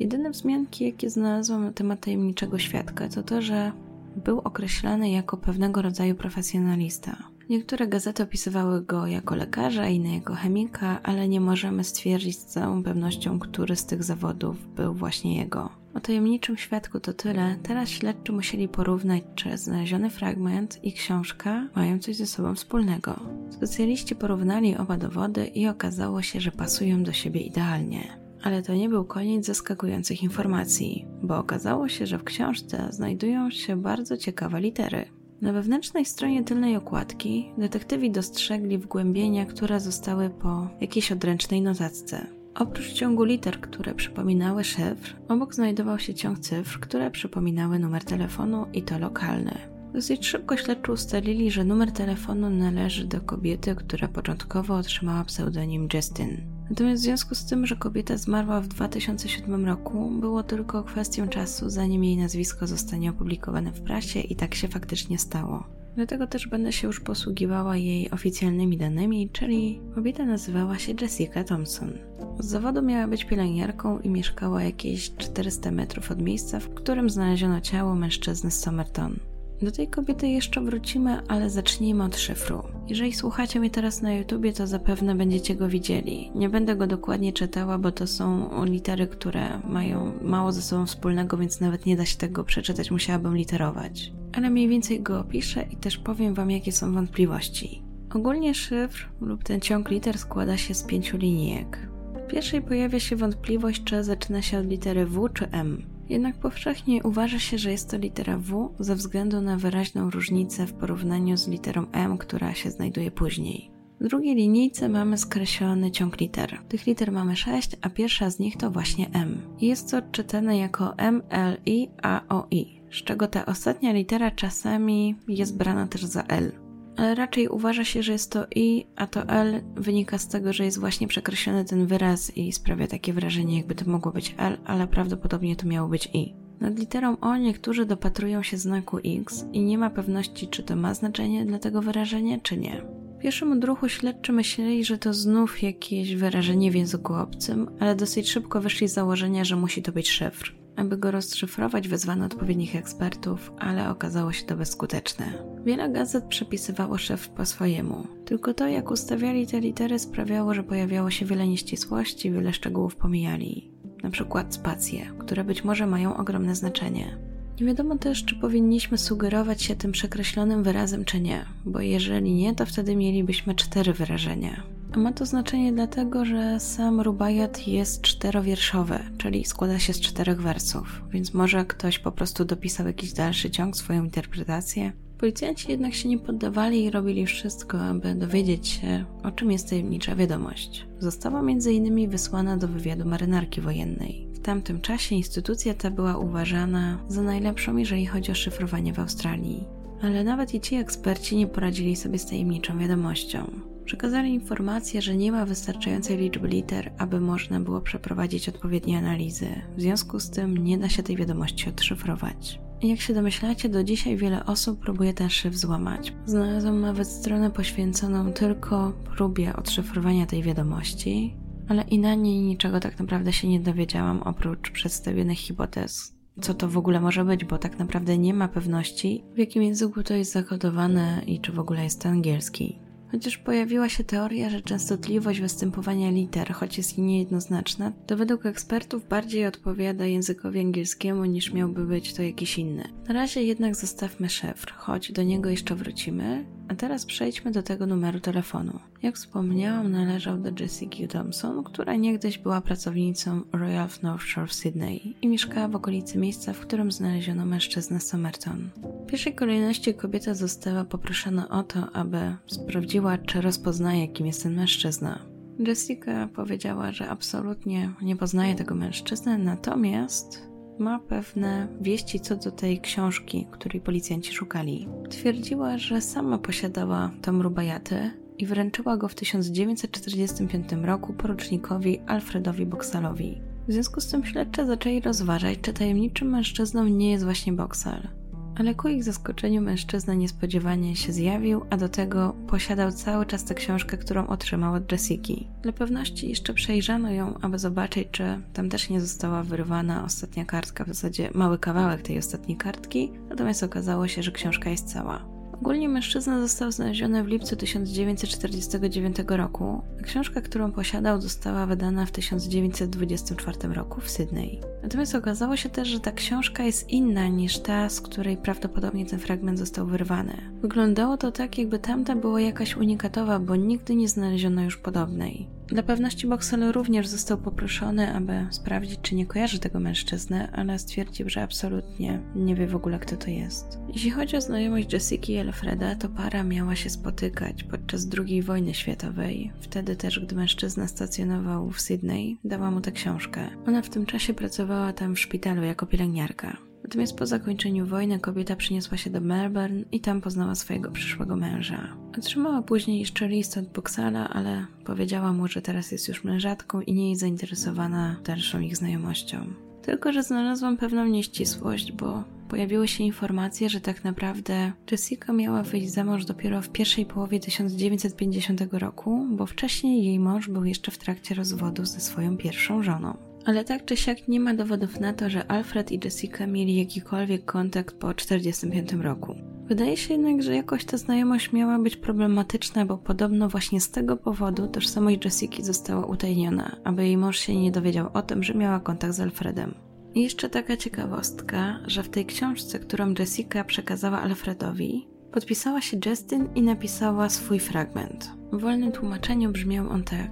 Jedyne wzmianki, jakie znalazłam na temat tajemniczego świadka, to to, że był określany jako pewnego rodzaju profesjonalista. Niektóre gazety opisywały go jako lekarza, inne jako chemika, ale nie możemy stwierdzić z całą pewnością, który z tych zawodów był właśnie jego. O tajemniczym świadku to tyle. Teraz śledczy musieli porównać, czy znaleziony fragment i książka mają coś ze sobą wspólnego. Specjaliści porównali oba dowody i okazało się, że pasują do siebie idealnie. Ale to nie był koniec zaskakujących informacji, bo okazało się, że w książce znajdują się bardzo ciekawe litery. Na wewnętrznej stronie tylnej okładki detektywi dostrzegli wgłębienia, które zostały po jakiejś odręcznej notatce. Oprócz ciągu liter, które przypominały szyfr, obok znajdował się ciąg cyfr, które przypominały numer telefonu i to lokalny. Dosyć szybko śledczy ustalili, że numer telefonu należy do kobiety, która początkowo otrzymała pseudonim Justin. Natomiast w związku z tym, że kobieta zmarła w 2007 roku, było tylko kwestią czasu, zanim jej nazwisko zostanie opublikowane w prasie i tak się faktycznie stało. Dlatego też będę się już posługiwała jej oficjalnymi danymi, czyli kobieta nazywała się Jessica Thompson. Z zawodu miała być pielęgniarką i mieszkała jakieś 400 metrów od miejsca, w którym znaleziono ciało mężczyzny z Somerton. Do tej kobiety jeszcze wrócimy, ale zacznijmy od szyfru. Jeżeli słuchacie mnie teraz na YouTubie, to zapewne będziecie go widzieli. Nie będę go dokładnie czytała, bo to są litery, które mają mało ze sobą wspólnego, więc nawet nie da się tego przeczytać, musiałabym literować. Ale mniej więcej go opiszę i też powiem Wam, jakie są wątpliwości. Ogólnie szyfr lub ten ciąg liter składa się z pięciu linijek. W pierwszej pojawia się wątpliwość, czy zaczyna się od litery W czy M. Jednak powszechnie uważa się, że jest to litera W ze względu na wyraźną różnicę w porównaniu z literą M, która się znajduje później. W drugiej linijce mamy skreślony ciąg liter. Tych liter mamy sześć, a pierwsza z nich to właśnie M. Jest to odczytane jako M, L, I, A, O, I, z czego ta ostatnia litera czasami jest brana też za L ale raczej uważa się, że jest to i, a to l wynika z tego, że jest właśnie przekreślony ten wyraz i sprawia takie wrażenie, jakby to mogło być l, ale prawdopodobnie to miało być i. Nad literą O niektórzy dopatrują się znaku X i nie ma pewności, czy to ma znaczenie dla tego wyrażenia, czy nie. W pierwszym odruchu śledczy myśleli, że to znów jakieś wyrażenie w języku obcym, ale dosyć szybko wyszli z założenia, że musi to być szyfr. Aby go rozszyfrować, wezwano odpowiednich ekspertów, ale okazało się to bezskuteczne. Wiele gazet przepisywało szef po swojemu. Tylko to, jak ustawiali te litery, sprawiało, że pojawiało się wiele nieścisłości, wiele szczegółów pomijali. Na przykład spacje, które być może mają ogromne znaczenie. Nie wiadomo też, czy powinniśmy sugerować się tym przekreślonym wyrazem, czy nie, bo jeżeli nie, to wtedy mielibyśmy cztery wyrażenia. Ma to znaczenie dlatego, że sam Rubajat jest czterowierszowy, czyli składa się z czterech wersów, więc może ktoś po prostu dopisał jakiś dalszy ciąg, swoją interpretację. Policjanci jednak się nie poddawali i robili wszystko, aby dowiedzieć się, o czym jest tajemnicza wiadomość. Została między innymi wysłana do wywiadu marynarki wojennej. W tamtym czasie instytucja ta była uważana za najlepszą, jeżeli chodzi o szyfrowanie w Australii. Ale nawet i ci eksperci nie poradzili sobie z tajemniczą wiadomością. Przekazali informację, że nie ma wystarczającej liczby liter, aby można było przeprowadzić odpowiednie analizy. W związku z tym nie da się tej wiadomości odszyfrować. Jak się domyślacie, do dzisiaj wiele osób próbuje ten szyfr złamać. Znalazłam nawet stronę poświęconą tylko próbie odszyfrowania tej wiadomości, ale i na niej niczego tak naprawdę się nie dowiedziałam oprócz przedstawionych hipotez. Co to w ogóle może być, bo tak naprawdę nie ma pewności, w jakim języku to jest zakodowane i czy w ogóle jest to angielski. Chociaż pojawiła się teoria, że częstotliwość występowania liter, choć jest niejednoznaczna, to według ekspertów bardziej odpowiada językowi angielskiemu niż miałby być to jakiś inny. Na razie jednak zostawmy szyfr, choć do niego jeszcze wrócimy, a teraz przejdźmy do tego numeru telefonu. Jak wspomniałam, należał do Jessie Q. Thompson, która niegdyś była pracownicą Royal North Shore w Sydney i mieszkała w okolicy miejsca, w którym znaleziono mężczyznę Somerton. W pierwszej kolejności kobieta została poproszona o to, aby sprawdziła, czy rozpoznaje, kim jest ten mężczyzna. Jessica powiedziała, że absolutnie nie poznaje tego mężczyzny, natomiast ma pewne wieści co do tej książki, której policjanci szukali. Twierdziła, że sama posiadała tom Rubajaty i wręczyła go w 1945 roku porucznikowi Alfredowi Boxalowi. W związku z tym śledcze zaczęli rozważać, czy tajemniczym mężczyzną nie jest właśnie Boxal. Ale ku ich zaskoczeniu mężczyzna niespodziewanie się zjawił, a do tego posiadał cały czas tę książkę, którą otrzymał od Jessiki. Dla pewności jeszcze przejrzano ją, aby zobaczyć, czy tam też nie została wyrwana ostatnia kartka, w zasadzie mały kawałek tej ostatniej kartki, natomiast okazało się, że książka jest cała. Ogólnie mężczyzna został znaleziony w lipcu 1949 roku, a książka, którą posiadał, została wydana w 1924 roku w Sydney. Natomiast okazało się też, że ta książka jest inna niż ta, z której prawdopodobnie ten fragment został wyrwany. Wyglądało to tak, jakby tamta była jakaś unikatowa, bo nigdy nie znaleziono już podobnej. Dla pewności Boxel również został poproszony, aby sprawdzić, czy nie kojarzy tego mężczyzny, ale stwierdził, że absolutnie nie wie w ogóle, kto to jest. Jeśli chodzi o znajomość Jessica i Alfreda, to para miała się spotykać podczas II wojny światowej. Wtedy też, gdy mężczyzna stacjonował w Sydney, dała mu tę książkę. Ona w tym czasie pracowała tam w szpitalu jako pielęgniarka. Natomiast po zakończeniu wojny kobieta przeniosła się do Melbourne i tam poznała swojego przyszłego męża. Otrzymała później jeszcze list od Boxala, ale powiedziała mu, że teraz jest już mężatką i nie jest zainteresowana dalszą ich znajomością. Tylko, że znalazłam pewną nieścisłość, bo pojawiły się informacje, że tak naprawdę Jessica miała wyjść za mąż dopiero w pierwszej połowie 1950 roku, bo wcześniej jej mąż był jeszcze w trakcie rozwodu ze swoją pierwszą żoną. Ale tak czy siak nie ma dowodów na to, że Alfred i Jessica mieli jakikolwiek kontakt po 1945 roku. Wydaje się jednak, że jakoś ta znajomość miała być problematyczna, bo podobno właśnie z tego powodu tożsamość Jessica została utajniona, aby jej mąż się nie dowiedział o tym, że miała kontakt z Alfredem. I jeszcze taka ciekawostka, że w tej książce, którą Jessica przekazała Alfredowi, podpisała się Justin i napisała swój fragment. W wolnym tłumaczeniu brzmiał on tak: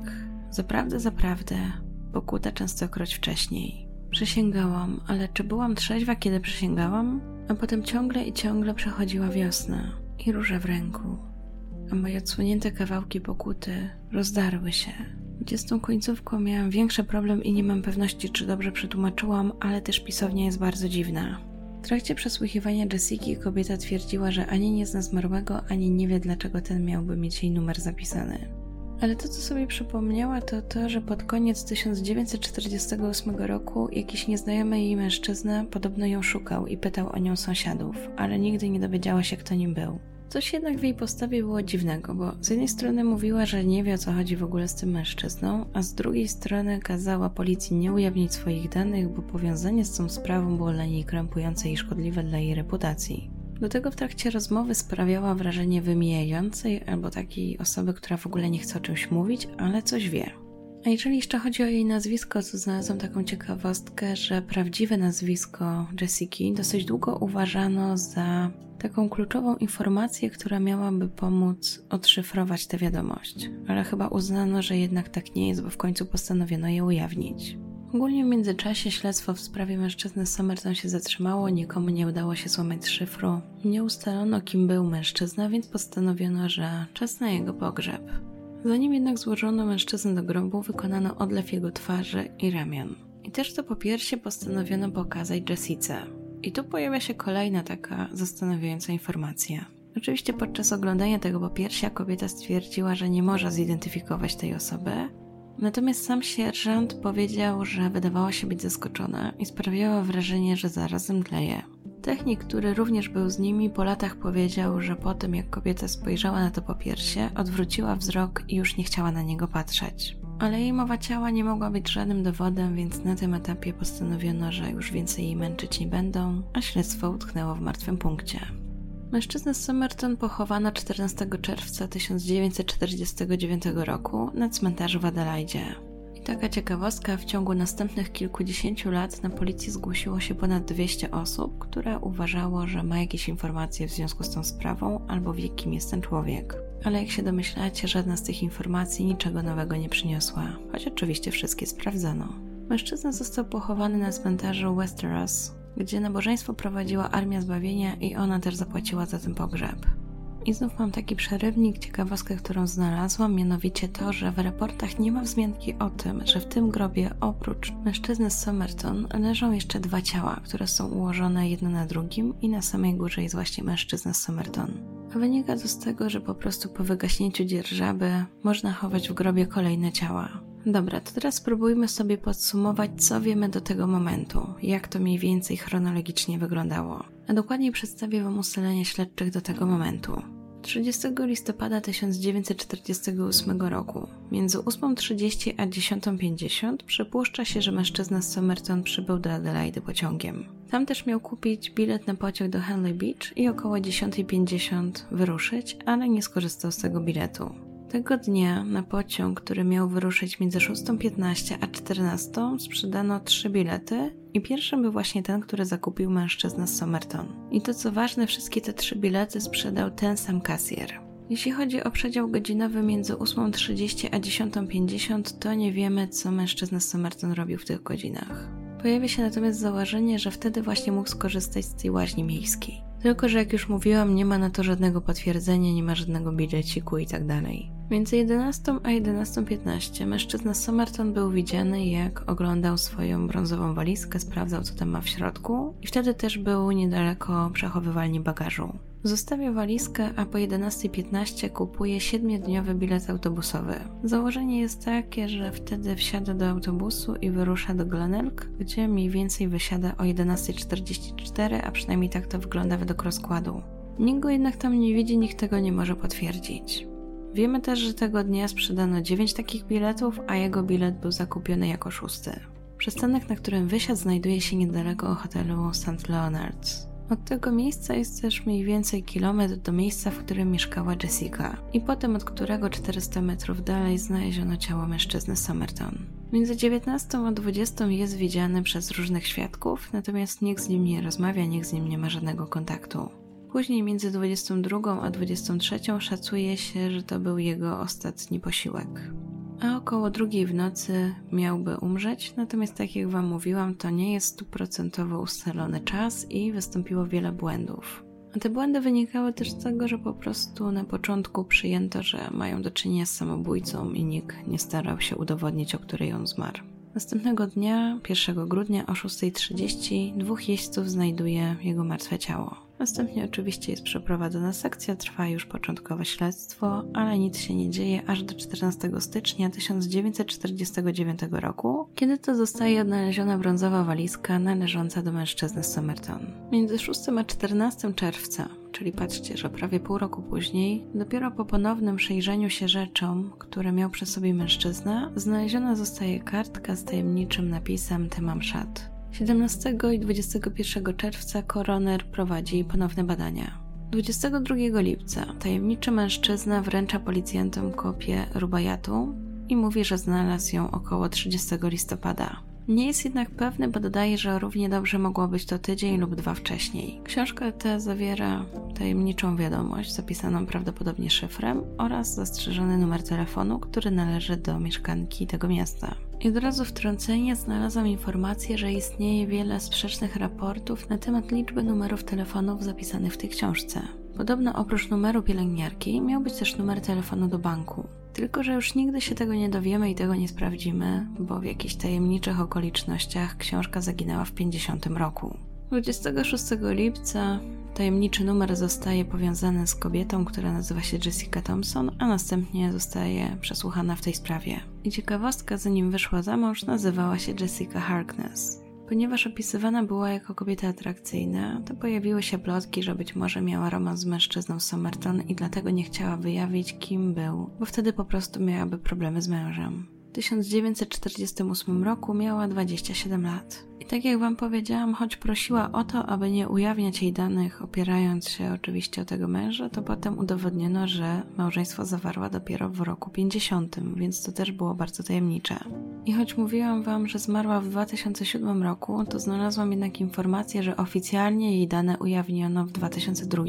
Zaprawdę, zaprawdę, pokuta częstokroć wcześniej. Przysięgałam, ale czy byłam trzeźwa, kiedy przysięgałam? A potem ciągle i ciągle przechodziła wiosna i róże w ręku, a moje odsłonięte kawałki pokuty rozdarły się. Gdzie z tą końcówką miałam większy problem i nie mam pewności, czy dobrze przetłumaczyłam, ale też pisownia jest bardzo dziwna. W trakcie przesłuchiwania Jessiki kobieta twierdziła, że ani nie zna zmarłego, ani nie wie, dlaczego ten miałby mieć jej numer zapisany. Ale to, co sobie przypomniała, to to, że pod koniec 1948 roku jakiś nieznajomy jej mężczyzna podobno ją szukał i pytał o nią sąsiadów, ale nigdy nie dowiedziała się, kto nim był. Coś jednak w jej postawie było dziwnego, bo z jednej strony mówiła, że nie wie o co chodzi w ogóle z tym mężczyzną, a z drugiej strony kazała policji nie ujawnić swoich danych, bo powiązanie z tą sprawą było dla niej krępujące i szkodliwe dla jej reputacji. Do tego w trakcie rozmowy sprawiała wrażenie wymijającej albo takiej osoby, która w ogóle nie chce o czymś mówić, ale coś wie. A jeżeli jeszcze chodzi o jej nazwisko, to znalazłam taką ciekawostkę, że prawdziwe nazwisko Jessiki dosyć długo uważano za taką kluczową informację, która miałaby pomóc odszyfrować tę wiadomość. Ale chyba uznano, że jednak tak nie jest, bo w końcu postanowiono je ujawnić. Ogólnie w międzyczasie śledztwo w sprawie mężczyzny Somerton się zatrzymało, nikomu nie udało się złamać szyfru. Nie ustalono, kim był mężczyzna, więc postanowiono, że czas na jego pogrzeb. Zanim jednak złożono mężczyznę do grobu, wykonano odlew jego twarzy i ramion. I też to po piersie postanowiono pokazać Jessice. I tu pojawia się kolejna taka zastanawiająca informacja. Oczywiście podczas oglądania tego popiersia kobieta stwierdziła, że nie może zidentyfikować tej osoby, Natomiast sam sierżant powiedział, że wydawała się być zaskoczona i sprawiała wrażenie, że zarazem tleje. Technik, który również był z nimi, po latach powiedział, że po tym jak kobieta spojrzała na to popiersie, odwróciła wzrok i już nie chciała na niego patrzeć. Ale jej mowa ciała nie mogła być żadnym dowodem, więc na tym etapie postanowiono, że już więcej jej męczyć nie będą, a śledztwo utknęło w martwym punkcie. Mężczyznę z Somerton pochowano 14 czerwca 1949 roku na cmentarzu w Adelaide. I taka ciekawostka, w ciągu następnych kilkudziesięciu lat na policji zgłosiło się ponad 200 osób, które uważało, że ma jakieś informacje w związku z tą sprawą albo wie kim jest ten człowiek. Ale jak się domyślacie, żadna z tych informacji niczego nowego nie przyniosła, choć oczywiście wszystkie sprawdzono. Mężczyzna został pochowany na cmentarzu Westeros, gdzie nabożeństwo prowadziła Armia Zbawienia i ona też zapłaciła za ten pogrzeb. I znów mam taki przerywnik, ciekawostkę, którą znalazłam, mianowicie to, że w raportach nie ma wzmianki o tym, że w tym grobie oprócz mężczyzny z Somerton leżą jeszcze dwa ciała, które są ułożone jedno na drugim i na samej górze jest właśnie mężczyzna z Somerton. A wynika to z tego, że po prostu po wygaśnięciu dzierżawy można chować w grobie kolejne ciała. Dobra, to teraz spróbujmy sobie podsumować, co wiemy do tego momentu, jak to mniej więcej chronologicznie wyglądało. A dokładniej przedstawię Wam ustalenia śledczych do tego momentu. 30 listopada 1948 roku, między 8.30 a 10.50 przypuszcza się, że mężczyzna z Somerton przybył do Adelaide pociągiem. Tam też miał kupić bilet na pociąg do Henley Beach i około 10.50 wyruszyć, ale nie skorzystał z tego biletu. Tego dnia na pociąg, który miał wyruszyć między 6.15 a 14.00 sprzedano trzy bilety i pierwszym był właśnie ten, który zakupił mężczyzna z Somerton. I to co ważne, wszystkie te trzy bilety sprzedał ten sam kasjer. Jeśli chodzi o przedział godzinowy między 8.30 a 10.50, to nie wiemy, co mężczyzna z Somerton robił w tych godzinach. Pojawia się natomiast założenie, że wtedy właśnie mógł skorzystać z tej łaźni miejskiej. Tylko, że jak już mówiłam, nie ma na to żadnego potwierdzenia, nie ma żadnego bileciku i tak. Między 11 a 11.15 mężczyzna Somerton był widziany, jak oglądał swoją brązową walizkę, sprawdzał, co tam ma w środku i wtedy też był niedaleko przechowywalni bagażu. Zostawia walizkę, a po 11.15 kupuje 7-dniowy bilet autobusowy. Założenie jest takie, że wtedy wsiada do autobusu i wyrusza do Glenelg, gdzie mniej więcej wysiada o 11.44, a przynajmniej tak to wygląda według rozkładu. Nikt go jednak tam nie widzi, nikt tego nie może potwierdzić. Wiemy też, że tego dnia sprzedano 9 takich biletów, a jego bilet był zakupiony jako szósty. Przystanek, na którym wysiadł, znajduje się niedaleko hotelu St. Leonard's. Od tego miejsca jest też mniej więcej kilometr do miejsca, w którym mieszkała Jessica i potem od którego 400 metrów dalej znaleziono ciało mężczyzny Somerton. Między 19 a 20 jest widziany przez różnych świadków, natomiast nikt z nim nie rozmawia, nikt z nim nie ma żadnego kontaktu. Później między 22 a 23 szacuje się, że to był jego ostatni posiłek. A około drugiej w nocy miałby umrzeć, natomiast tak jak Wam mówiłam, to nie jest stuprocentowo ustalony czas i wystąpiło wiele błędów. A te błędy wynikały też z tego, że po prostu na początku przyjęto, że mają do czynienia z samobójcą i nikt nie starał się udowodnić, o której on zmarł. Następnego dnia, 1 grudnia o 6.30, dwóch jeźdźców znajduje jego martwe ciało. Następnie oczywiście jest przeprowadzona sekcja, trwa już początkowe śledztwo, ale nic się nie dzieje aż do 14 stycznia 1949 roku, kiedy to zostaje odnaleziona brązowa walizka należąca do mężczyzny Somerton. Między 6 a 14 czerwca czyli patrzcie, że prawie pół roku później, dopiero po ponownym przyjrzeniu się rzeczom, które miał przy sobie mężczyzna, znaleziona zostaje kartka z tajemniczym napisem Temam Shad. 17 i 21 czerwca koroner prowadzi ponowne badania. 22 lipca tajemniczy mężczyzna wręcza policjantom kopię rubajatu i mówi, że znalazł ją około 30 listopada. Nie jest jednak pewny, bo dodaje, że równie dobrze mogło być to tydzień lub dwa wcześniej. Książka ta zawiera tajemniczą wiadomość zapisaną prawdopodobnie szyfrem oraz zastrzeżony numer telefonu, który należy do mieszkanki tego miasta. I od razu wtrącenie znalazłam informację, że istnieje wiele sprzecznych raportów na temat liczby numerów telefonów zapisanych w tej książce. Podobno oprócz numeru pielęgniarki miał być też numer telefonu do banku. Tylko, że już nigdy się tego nie dowiemy i tego nie sprawdzimy, bo w jakichś tajemniczych okolicznościach książka zaginęła w 50 roku. 26 lipca tajemniczy numer zostaje powiązany z kobietą, która nazywa się Jessica Thompson, a następnie zostaje przesłuchana w tej sprawie. I ciekawostka, zanim wyszła za mąż, nazywała się Jessica Harkness. Ponieważ opisywana była jako kobieta atrakcyjna, to pojawiły się plotki, że być może miała romans z mężczyzną Somerton i dlatego nie chciała wyjawić, kim był, bo wtedy po prostu miałaby problemy z mężem. W 1948 roku miała 27 lat. I tak jak Wam powiedziałam, choć prosiła o to, aby nie ujawniać jej danych, opierając się oczywiście o tego męża, to potem udowodniono, że małżeństwo zawarła dopiero w roku 50, więc to też było bardzo tajemnicze. I choć mówiłam Wam, że zmarła w 2007 roku, to znalazłam jednak informację, że oficjalnie jej dane ujawniono w 2002.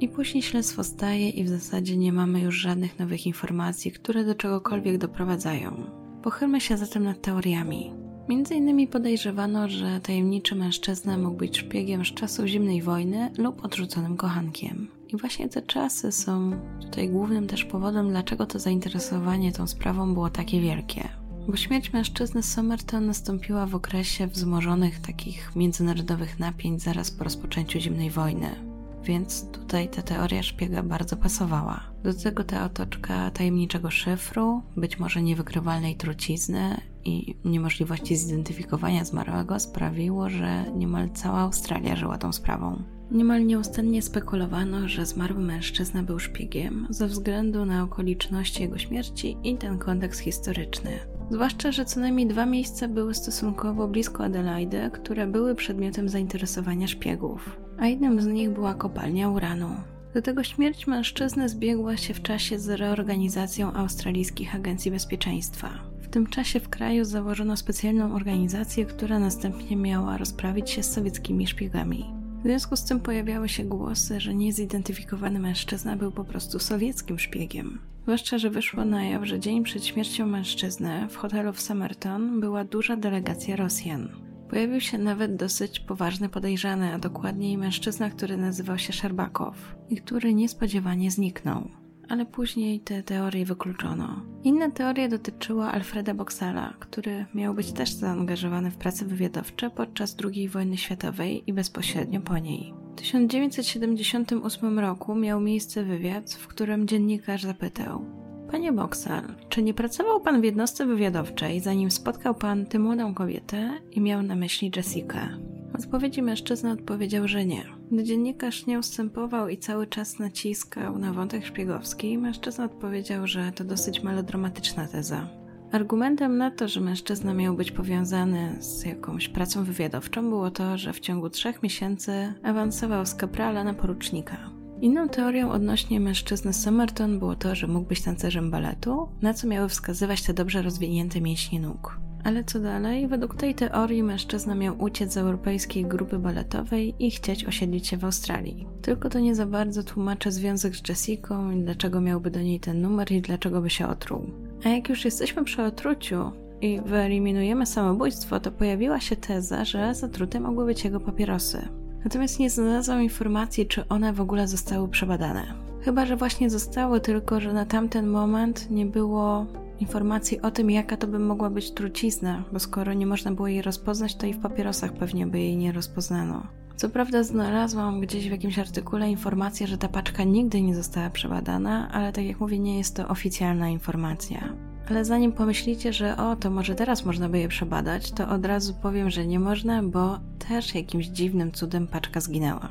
I później śledztwo staje i w zasadzie nie mamy już żadnych nowych informacji, które do czegokolwiek doprowadzają. Pochylmy się zatem nad teoriami. Między innymi podejrzewano, że tajemniczy mężczyzna mógł być szpiegiem z czasów zimnej wojny lub odrzuconym kochankiem. I właśnie te czasy są tutaj głównym też powodem, dlaczego to zainteresowanie tą sprawą było takie wielkie. Bo śmierć mężczyzny Somerton nastąpiła w okresie wzmożonych takich międzynarodowych napięć zaraz po rozpoczęciu zimnej wojny więc tutaj ta teoria szpiega bardzo pasowała. Do tego ta otoczka tajemniczego szyfru, być może niewykrywalnej trucizny i niemożliwości zidentyfikowania zmarłego sprawiło, że niemal cała Australia żyła tą sprawą. Niemal nieustannie spekulowano, że zmarły mężczyzna był szpiegiem ze względu na okoliczności jego śmierci i ten kontekst historyczny. Zwłaszcza, że co najmniej dwa miejsca były stosunkowo blisko Adelaide, które były przedmiotem zainteresowania szpiegów a jednym z nich była kopalnia uranu. Do tego śmierć mężczyzny zbiegła się w czasie z reorganizacją australijskich agencji bezpieczeństwa. W tym czasie w kraju założono specjalną organizację, która następnie miała rozprawić się z sowieckimi szpiegami. W związku z tym pojawiały się głosy, że niezidentyfikowany mężczyzna był po prostu sowieckim szpiegiem. Zwłaszcza, że wyszło na jaw, że dzień przed śmiercią mężczyzny w hotelu w Somerton była duża delegacja Rosjan. Pojawił się nawet dosyć poważny podejrzany, a dokładniej mężczyzna, który nazywał się Szerbakow i który niespodziewanie zniknął. Ale później te teorie wykluczono. Inna teoria dotyczyła Alfreda Boxala, który miał być też zaangażowany w prace wywiadowcze podczas II wojny światowej i bezpośrednio po niej. W 1978 roku miał miejsce wywiad, w którym dziennikarz zapytał: Panie Boxer, czy nie pracował pan w jednostce wywiadowczej, zanim spotkał pan tę młodą kobietę i miał na myśli Jessica? W odpowiedzi mężczyzna odpowiedział, że nie. Gdy dziennikarz nie ustępował i cały czas naciskał na wątek szpiegowski, mężczyzna odpowiedział, że to dosyć melodramatyczna teza. Argumentem na to, że mężczyzna miał być powiązany z jakąś pracą wywiadowczą było to, że w ciągu trzech miesięcy awansował z kaprala na porucznika. Inną teorią odnośnie mężczyzny Somerton było to, że mógł być tancerzem baletu, na co miały wskazywać te dobrze rozwinięte mięśnie nóg. Ale co dalej? Według tej teorii mężczyzna miał uciec z europejskiej grupy baletowej i chcieć osiedlić się w Australii. Tylko to nie za bardzo tłumaczy związek z Jessicą i dlaczego miałby do niej ten numer i dlaczego by się otruł. A jak już jesteśmy przy otruciu i wyeliminujemy samobójstwo, to pojawiła się teza, że zatrute mogły być jego papierosy. Natomiast nie znalazłam informacji, czy one w ogóle zostały przebadane. Chyba, że właśnie zostały, tylko że na tamten moment nie było informacji o tym, jaka to by mogła być trucizna, bo skoro nie można było jej rozpoznać, to i w papierosach pewnie by jej nie rozpoznano. Co prawda znalazłam gdzieś w jakimś artykule informację, że ta paczka nigdy nie została przebadana, ale tak jak mówię, nie jest to oficjalna informacja. Ale zanim pomyślicie, że o, to może teraz można by je przebadać, to od razu powiem, że nie można, bo też jakimś dziwnym cudem paczka zginęła.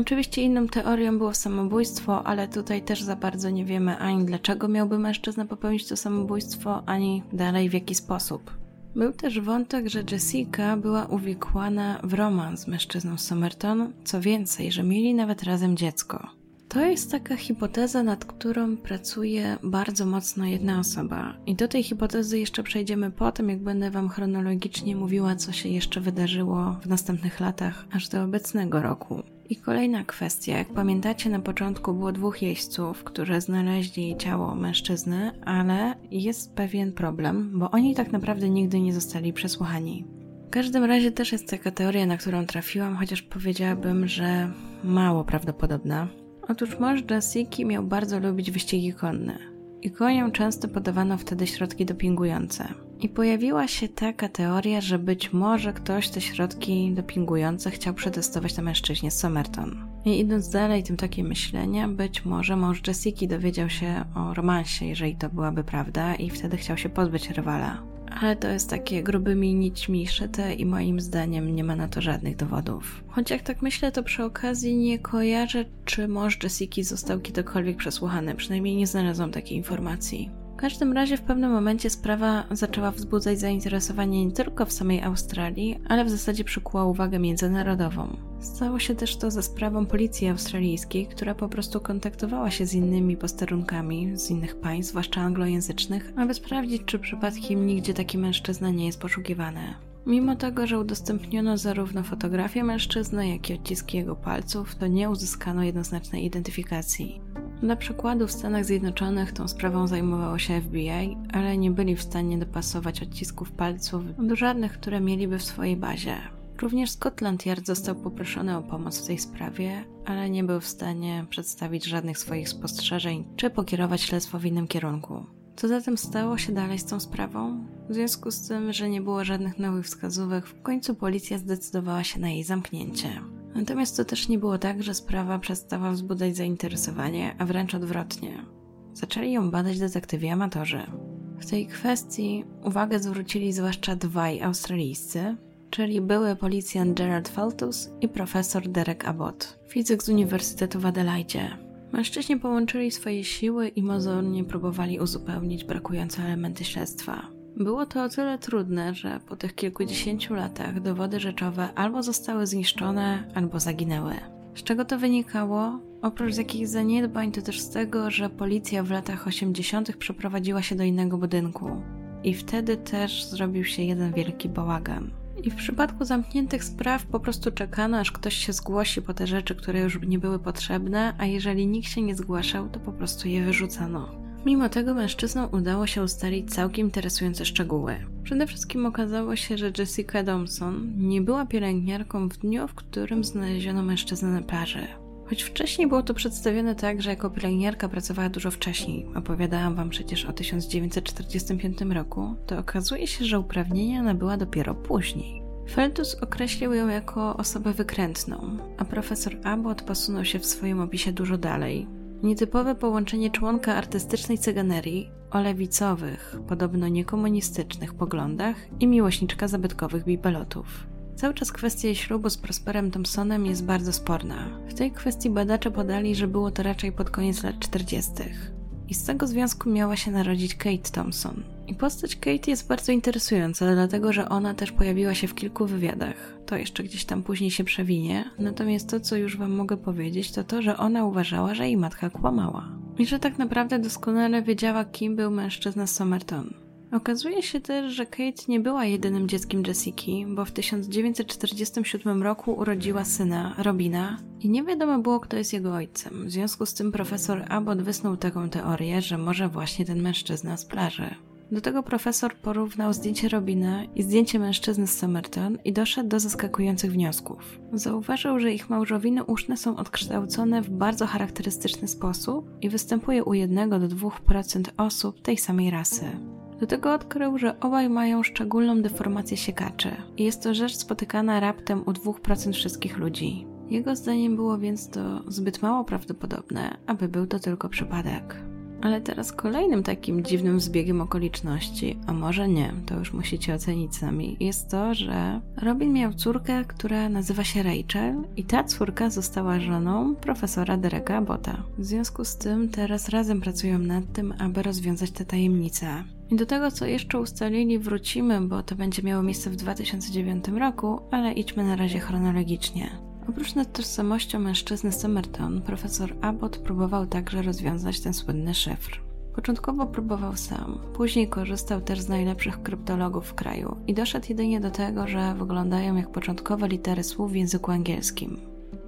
Oczywiście inną teorią było samobójstwo, ale tutaj też za bardzo nie wiemy ani dlaczego miałby mężczyzna popełnić to samobójstwo, ani dalej w jaki sposób. Był też wątek, że Jessica była uwikłana w romans z mężczyzną Somerton, co więcej, że mieli nawet razem dziecko. To jest taka hipoteza, nad którą pracuje bardzo mocno jedna osoba. I do tej hipotezy jeszcze przejdziemy po tym, jak będę Wam chronologicznie mówiła, co się jeszcze wydarzyło w następnych latach, aż do obecnego roku. I kolejna kwestia. Jak pamiętacie, na początku było dwóch jeźdźców, którzy znaleźli ciało mężczyzny, ale jest pewien problem, bo oni tak naprawdę nigdy nie zostali przesłuchani. W każdym razie też jest taka teoria, na którą trafiłam, chociaż powiedziałabym, że mało prawdopodobna. Otóż mąż Jessica miał bardzo lubić wyścigi konne i koniom często podawano wtedy środki dopingujące. I pojawiła się taka teoria, że być może ktoś te środki dopingujące chciał przetestować na mężczyźnie Somerton. I idąc dalej tym takie myślenia, być może mąż Jessica dowiedział się o romansie, jeżeli to byłaby prawda, i wtedy chciał się pozbyć rywala. Ale to jest takie grubymi nićmi szyte i moim zdaniem nie ma na to żadnych dowodów. Choć jak tak myślę, to przy okazji nie kojarzę, czy mąż Jessica został kiedykolwiek przesłuchany, przynajmniej nie znalazłam takiej informacji. Każdym razie w pewnym momencie sprawa zaczęła wzbudzać zainteresowanie nie tylko w samej Australii, ale w zasadzie przykuła uwagę międzynarodową. Stało się też to za sprawą policji australijskiej, która po prostu kontaktowała się z innymi posterunkami z innych państw, zwłaszcza anglojęzycznych, aby sprawdzić, czy przypadkiem nigdzie taki mężczyzna nie jest poszukiwany. Mimo tego, że udostępniono zarówno fotografię mężczyzny, jak i odciski jego palców, to nie uzyskano jednoznacznej identyfikacji. Dla przykładu w Stanach Zjednoczonych tą sprawą zajmowało się FBI, ale nie byli w stanie dopasować odcisków palców do żadnych, które mieliby w swojej bazie. Również Scotland Yard został poproszony o pomoc w tej sprawie, ale nie był w stanie przedstawić żadnych swoich spostrzeżeń czy pokierować śledztwo w innym kierunku. Co zatem stało się dalej z tą sprawą? W związku z tym, że nie było żadnych nowych wskazówek, w końcu policja zdecydowała się na jej zamknięcie. Natomiast to też nie było tak, że sprawa przestała wzbudzać zainteresowanie, a wręcz odwrotnie. Zaczęli ją badać detektywi amatorzy. W tej kwestii uwagę zwrócili zwłaszcza dwaj australijscy, czyli były policjant Gerard Faltus i profesor Derek Abbott, fizyk z Uniwersytetu w Adelaide. Mężczyźni połączyli swoje siły i mozolnie próbowali uzupełnić brakujące elementy śledztwa. Było to o tyle trudne, że po tych kilkudziesięciu latach dowody rzeczowe albo zostały zniszczone, albo zaginęły. Z czego to wynikało? Oprócz jakichś zaniedbań, to też z tego, że policja w latach 80. przeprowadziła się do innego budynku. I wtedy też zrobił się jeden wielki bałagan. I w przypadku zamkniętych spraw po prostu czekano, aż ktoś się zgłosi po te rzeczy, które już nie były potrzebne, a jeżeli nikt się nie zgłaszał, to po prostu je wyrzucano. Mimo tego mężczyznom udało się ustalić całkiem interesujące szczegóły. Przede wszystkim okazało się, że Jessica Thompson nie była pielęgniarką w dniu, w którym znaleziono mężczyznę na plaży. Choć wcześniej było to przedstawione tak, że jako pielęgniarka pracowała dużo wcześniej, opowiadałam wam przecież o 1945 roku, to okazuje się, że uprawnienia nabyła dopiero później. Feltus określił ją jako osobę wykrętną, a profesor Abbott posunął się w swoim opisie dużo dalej, Nietypowe połączenie członka artystycznej cyganerii o lewicowych, podobno niekomunistycznych poglądach i miłośniczka zabytkowych bibelotów. Cały czas kwestia ślubu z Prosperem Thompsonem jest bardzo sporna. W tej kwestii badacze podali, że było to raczej pod koniec lat 40. I z tego związku miała się narodzić Kate Thompson. I postać Kate jest bardzo interesująca, dlatego że ona też pojawiła się w kilku wywiadach. To jeszcze gdzieś tam później się przewinie. Natomiast to, co już wam mogę powiedzieć, to to, że ona uważała, że jej matka kłamała. I że tak naprawdę doskonale wiedziała, kim był mężczyzna Somerton. Okazuje się też, że Kate nie była jedynym dzieckiem Jessiki, bo w 1947 roku urodziła syna, Robina, i nie wiadomo było, kto jest jego ojcem. W związku z tym profesor Abbott wysnuł taką teorię, że może właśnie ten mężczyzna z plaży. Do tego profesor porównał zdjęcie Robina i zdjęcie mężczyzny z Somerton i doszedł do zaskakujących wniosków. Zauważył, że ich małżowiny uszne są odkształcone w bardzo charakterystyczny sposób i występuje u 1 do 2% osób tej samej rasy. Do tego odkrył, że obaj mają szczególną deformację siekaczy i jest to rzecz spotykana raptem u 2% wszystkich ludzi. Jego zdaniem było więc to zbyt mało prawdopodobne, aby był to tylko przypadek. Ale teraz kolejnym takim dziwnym zbiegiem okoliczności, a może nie, to już musicie ocenić sami, jest to, że Robin miał córkę, która nazywa się Rachel i ta córka została żoną profesora Dereka Botta. W związku z tym teraz razem pracują nad tym, aby rozwiązać tę tajemnicę. I do tego, co jeszcze ustalili, wrócimy, bo to będzie miało miejsce w 2009 roku, ale idźmy na razie chronologicznie. Oprócz nad tożsamością mężczyzny Somerton, profesor Abbott próbował także rozwiązać ten słynny szyfr. Początkowo próbował sam, później korzystał też z najlepszych kryptologów w kraju i doszedł jedynie do tego, że wyglądają jak początkowe litery słów w języku angielskim.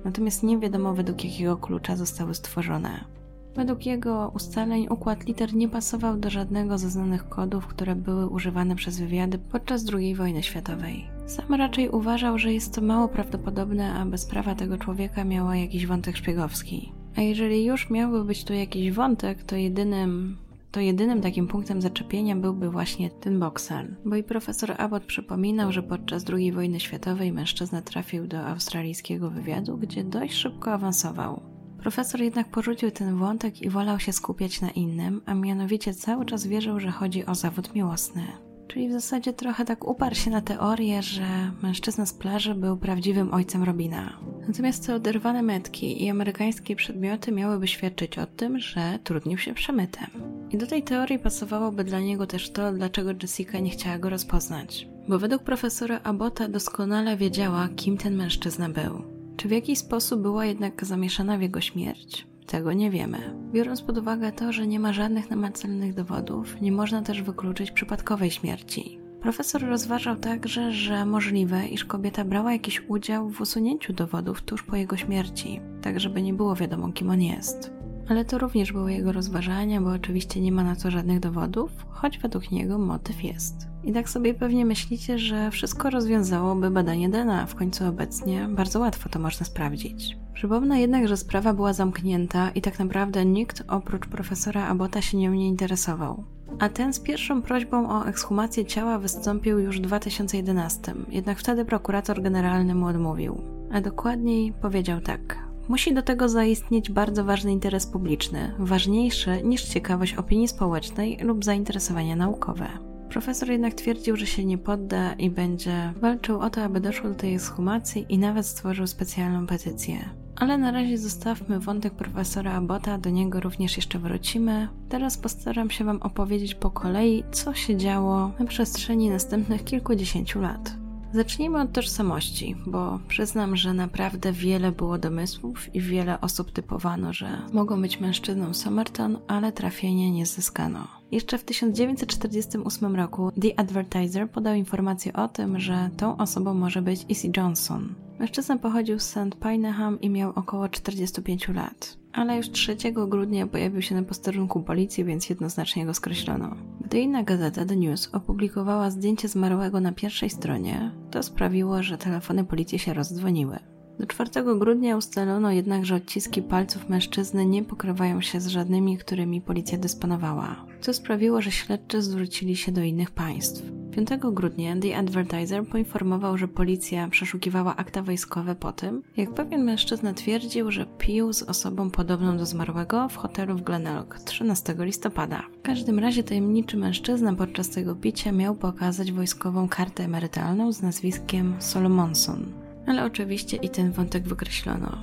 Natomiast nie wiadomo według jakiego klucza zostały stworzone. Według jego ustaleń układ liter nie pasował do żadnego ze znanych kodów, które były używane przez wywiady podczas II wojny światowej. Sam raczej uważał, że jest to mało prawdopodobne, aby sprawa tego człowieka miała jakiś wątek szpiegowski. A jeżeli już miałby być tu jakiś wątek, to jedynym to jedynym takim punktem zaczepienia byłby właśnie ten Boxall, bo i profesor Abbott przypominał, że podczas II wojny światowej mężczyzna trafił do australijskiego wywiadu, gdzie dość szybko awansował. Profesor jednak porzucił ten wątek i wolał się skupiać na innym, a mianowicie cały czas wierzył, że chodzi o zawód miłosny. Czyli w zasadzie trochę tak uparł się na teorię, że mężczyzna z plaży był prawdziwym ojcem Robina. Natomiast te oderwane metki i amerykańskie przedmioty miałyby świadczyć o tym, że trudnił się przemytem. I do tej teorii pasowałoby dla niego też to, dlaczego Jessica nie chciała go rozpoznać. Bo według profesora Abota doskonale wiedziała, kim ten mężczyzna był. Czy w jakiś sposób była jednak zamieszana w jego śmierć? Tego nie wiemy. Biorąc pod uwagę to, że nie ma żadnych namacalnych dowodów, nie można też wykluczyć przypadkowej śmierci. Profesor rozważał także, że możliwe, iż kobieta brała jakiś udział w usunięciu dowodów tuż po jego śmierci, tak żeby nie było wiadomo, kim on jest. Ale to również były jego rozważania, bo oczywiście nie ma na to żadnych dowodów, choć według niego motyw jest. I tak sobie pewnie myślicie, że wszystko rozwiązałoby badanie DNA, w końcu obecnie bardzo łatwo to można sprawdzić. Przypomnę jednak, że sprawa była zamknięta i tak naprawdę nikt oprócz profesora Abota się nią nie interesował. A ten z pierwszą prośbą o ekshumację ciała wystąpił już w 2011, jednak wtedy prokurator generalny mu odmówił. A dokładniej powiedział tak: Musi do tego zaistnieć bardzo ważny interes publiczny, ważniejszy niż ciekawość opinii społecznej lub zainteresowania naukowe. Profesor jednak twierdził, że się nie podda i będzie walczył o to, aby doszło do tej ekshumacji i nawet stworzył specjalną petycję. Ale na razie zostawmy wątek profesora Abota, do niego również jeszcze wrócimy. Teraz postaram się Wam opowiedzieć po kolei, co się działo na przestrzeni następnych kilkudziesięciu lat. Zacznijmy od tożsamości, bo przyznam, że naprawdę wiele było domysłów i wiele osób typowano, że mogą być mężczyzną Somerton, ale trafienia nie zyskano. Jeszcze w 1948 roku The Advertiser podał informację o tym, że tą osobą może być Issy Johnson. Mężczyzna pochodził z St. Pineham i miał około 45 lat ale już 3 grudnia pojawił się na posterunku policji, więc jednoznacznie go skreślono. Gdy inna gazeta The News opublikowała zdjęcie zmarłego na pierwszej stronie, to sprawiło, że telefony policji się rozdzwoniły. Do 4 grudnia ustalono jednak, że odciski palców mężczyzny nie pokrywają się z żadnymi, którymi policja dysponowała, co sprawiło, że śledczy zwrócili się do innych państw. 5 grudnia The Advertiser poinformował, że policja przeszukiwała akta wojskowe po tym, jak pewien mężczyzna twierdził, że pił z osobą podobną do zmarłego w hotelu w Glenelg 13 listopada. W każdym razie tajemniczy mężczyzna podczas tego picia miał pokazać wojskową kartę emerytalną z nazwiskiem Solomonson ale oczywiście i ten wątek wykreślono.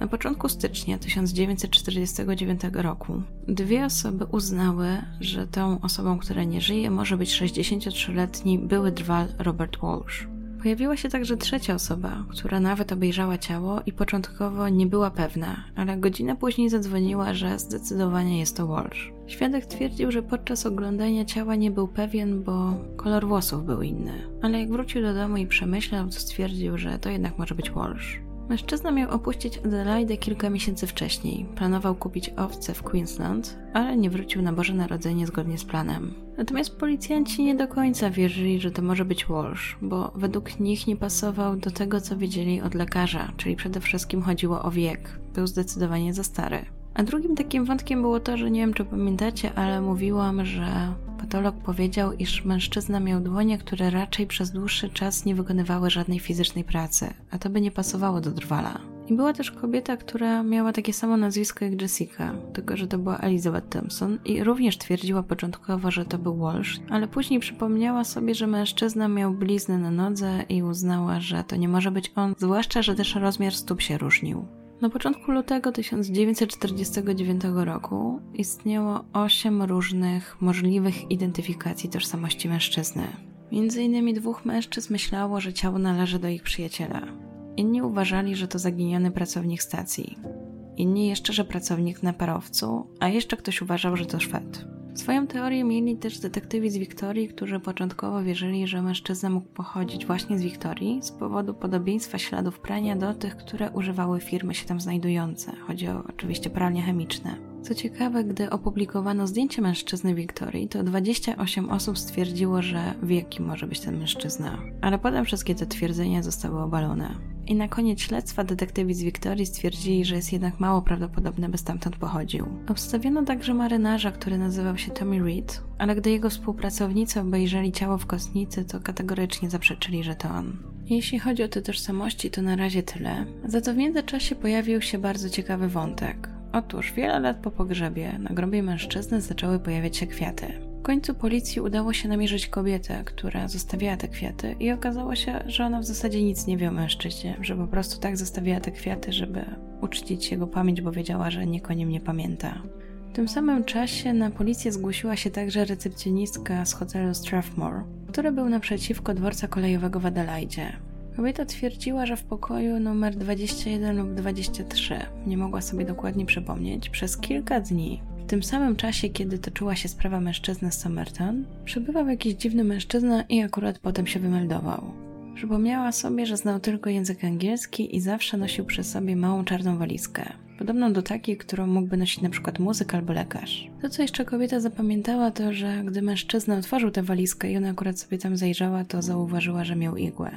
Na początku stycznia 1949 roku dwie osoby uznały, że tą osobą, która nie żyje, może być 63-letni były drwal Robert Walsh. Pojawiła się także trzecia osoba, która nawet obejrzała ciało i początkowo nie była pewna, ale godzinę później zadzwoniła, że zdecydowanie jest to Walsh. Świadek twierdził, że podczas oglądania ciała nie był pewien, bo kolor włosów był inny, ale jak wrócił do domu i przemyślał, to stwierdził, że to jednak może być Walsh. Mężczyzna miał opuścić Adelaide kilka miesięcy wcześniej. Planował kupić owce w Queensland, ale nie wrócił na Boże Narodzenie zgodnie z planem. Natomiast policjanci nie do końca wierzyli, że to może być Walsh, bo według nich nie pasował do tego, co wiedzieli od lekarza, czyli przede wszystkim chodziło o wiek. Był zdecydowanie za stary. A drugim takim wątkiem było to, że nie wiem czy pamiętacie, ale mówiłam, że patolog powiedział, iż mężczyzna miał dłonie, które raczej przez dłuższy czas nie wykonywały żadnej fizycznej pracy, a to by nie pasowało do drwala. I była też kobieta, która miała takie samo nazwisko jak Jessica, tylko że to była Elizabeth Thompson i również twierdziła początkowo, że to był Walsh, ale później przypomniała sobie, że mężczyzna miał bliznę na nodze i uznała, że to nie może być on, zwłaszcza, że też rozmiar stóp się różnił. Na początku lutego 1949 roku istniało osiem różnych możliwych identyfikacji tożsamości mężczyzny. Między innymi dwóch mężczyzn myślało, że ciało należy do ich przyjaciela. Inni uważali, że to zaginiony pracownik stacji. Inni jeszcze, że pracownik na parowcu, a jeszcze ktoś uważał, że to Szwed. Swoją teorię mieli też detektywi z Wiktorii, którzy początkowo wierzyli, że mężczyzna mógł pochodzić właśnie z Wiktorii z powodu podobieństwa śladów prania do tych, które używały firmy się tam znajdujące. Chodzi o oczywiście pralnie chemiczne. Co ciekawe, gdy opublikowano zdjęcie mężczyzny Wiktorii, to 28 osób stwierdziło, że wie, kim może być ten mężczyzna. Ale potem wszystkie te twierdzenia zostały obalone. I na koniec śledztwa detektywi z Wiktorii stwierdzili, że jest jednak mało prawdopodobne, by stamtąd pochodził. Obstawiono także marynarza, który nazywał się Tommy Reed, ale gdy jego współpracownicy obejrzeli ciało w kostnicy, to kategorycznie zaprzeczyli, że to on. Jeśli chodzi o te tożsamości, to na razie tyle. Za to w międzyczasie pojawił się bardzo ciekawy wątek. Otóż wiele lat po pogrzebie na grobie mężczyzny zaczęły pojawiać się kwiaty. W końcu policji udało się namierzyć kobietę, która zostawiała te kwiaty i okazało się, że ona w zasadzie nic nie wie o mężczyźnie, że po prostu tak zostawiała te kwiaty, żeby uczcić jego pamięć, bo wiedziała, że nikt o nim nie pamięta. W tym samym czasie na policję zgłosiła się także recepcjonistka z hotelu Strathmore, który był naprzeciwko dworca kolejowego w Adelaide. Kobieta twierdziła, że w pokoju numer 21 lub 23, nie mogła sobie dokładnie przypomnieć, przez kilka dni, w tym samym czasie, kiedy toczyła się sprawa mężczyzny z Somerton, przebywał jakiś dziwny mężczyzna i akurat potem się wymeldował. Przypomniała sobie, że znał tylko język angielski i zawsze nosił przy sobie małą czarną walizkę, podobną do takiej, którą mógłby nosić przykład muzyk albo lekarz. To, co jeszcze kobieta zapamiętała, to, że gdy mężczyzna otworzył tę walizkę i ona akurat sobie tam zajrzała, to zauważyła, że miał igłę.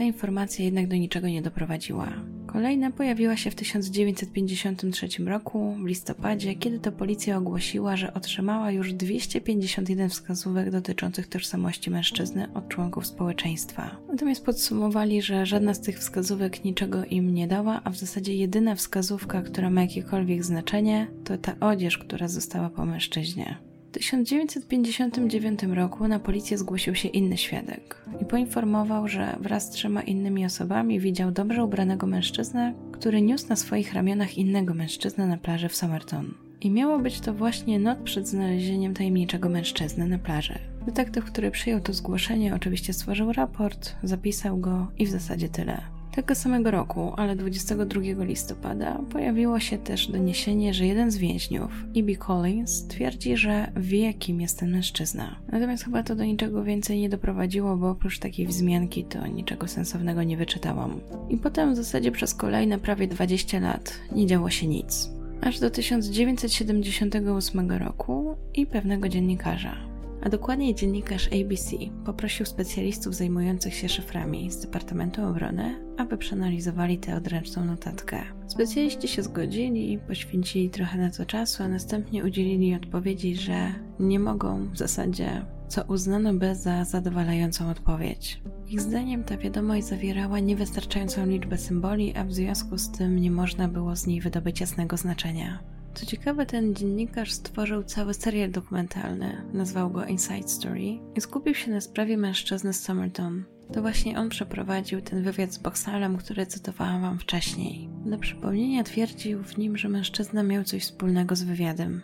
Ta informacja jednak do niczego nie doprowadziła. Kolejna pojawiła się w 1953 roku, w listopadzie, kiedy to policja ogłosiła, że otrzymała już 251 wskazówek dotyczących tożsamości mężczyzny od członków społeczeństwa. Natomiast podsumowali, że żadna z tych wskazówek niczego im nie dała, a w zasadzie jedyna wskazówka, która ma jakiekolwiek znaczenie, to ta odzież, która została po mężczyźnie. W 1959 roku na policję zgłosił się inny świadek i poinformował, że wraz z trzema innymi osobami widział dobrze ubranego mężczyznę, który niósł na swoich ramionach innego mężczyznę na plaży w Somerton. I miało być to właśnie noc przed znalezieniem tajemniczego mężczyzny na plaży. Detektyw, który przyjął to zgłoszenie, oczywiście stworzył raport, zapisał go i w zasadzie tyle. Tego samego roku, ale 22 listopada, pojawiło się też doniesienie, że jeden z więźniów, E.B. Collins, twierdzi, że wie, kim jest ten mężczyzna. Natomiast chyba to do niczego więcej nie doprowadziło, bo oprócz takiej wzmianki to niczego sensownego nie wyczytałam. I potem w zasadzie przez kolejne prawie 20 lat nie działo się nic. Aż do 1978 roku i pewnego dziennikarza, a dokładniej dziennikarz ABC poprosił specjalistów zajmujących się szyframi z Departamentu Obrony, aby przeanalizowali tę odręczną notatkę. Specjaliści się zgodzili, poświęcili trochę na to czasu, a następnie udzielili odpowiedzi, że nie mogą w zasadzie, co uznano by za zadowalającą odpowiedź. Ich zdaniem ta wiadomość zawierała niewystarczającą liczbę symboli, a w związku z tym nie można było z niej wydobyć jasnego znaczenia. Co ciekawe, ten dziennikarz stworzył cały serial dokumentalny, nazwał go Inside Story i skupił się na sprawie mężczyzny z Somerton. To właśnie on przeprowadził ten wywiad z Boxalem, który cytowałam wam wcześniej. Dla przypomnienia twierdził w nim, że mężczyzna miał coś wspólnego z wywiadem.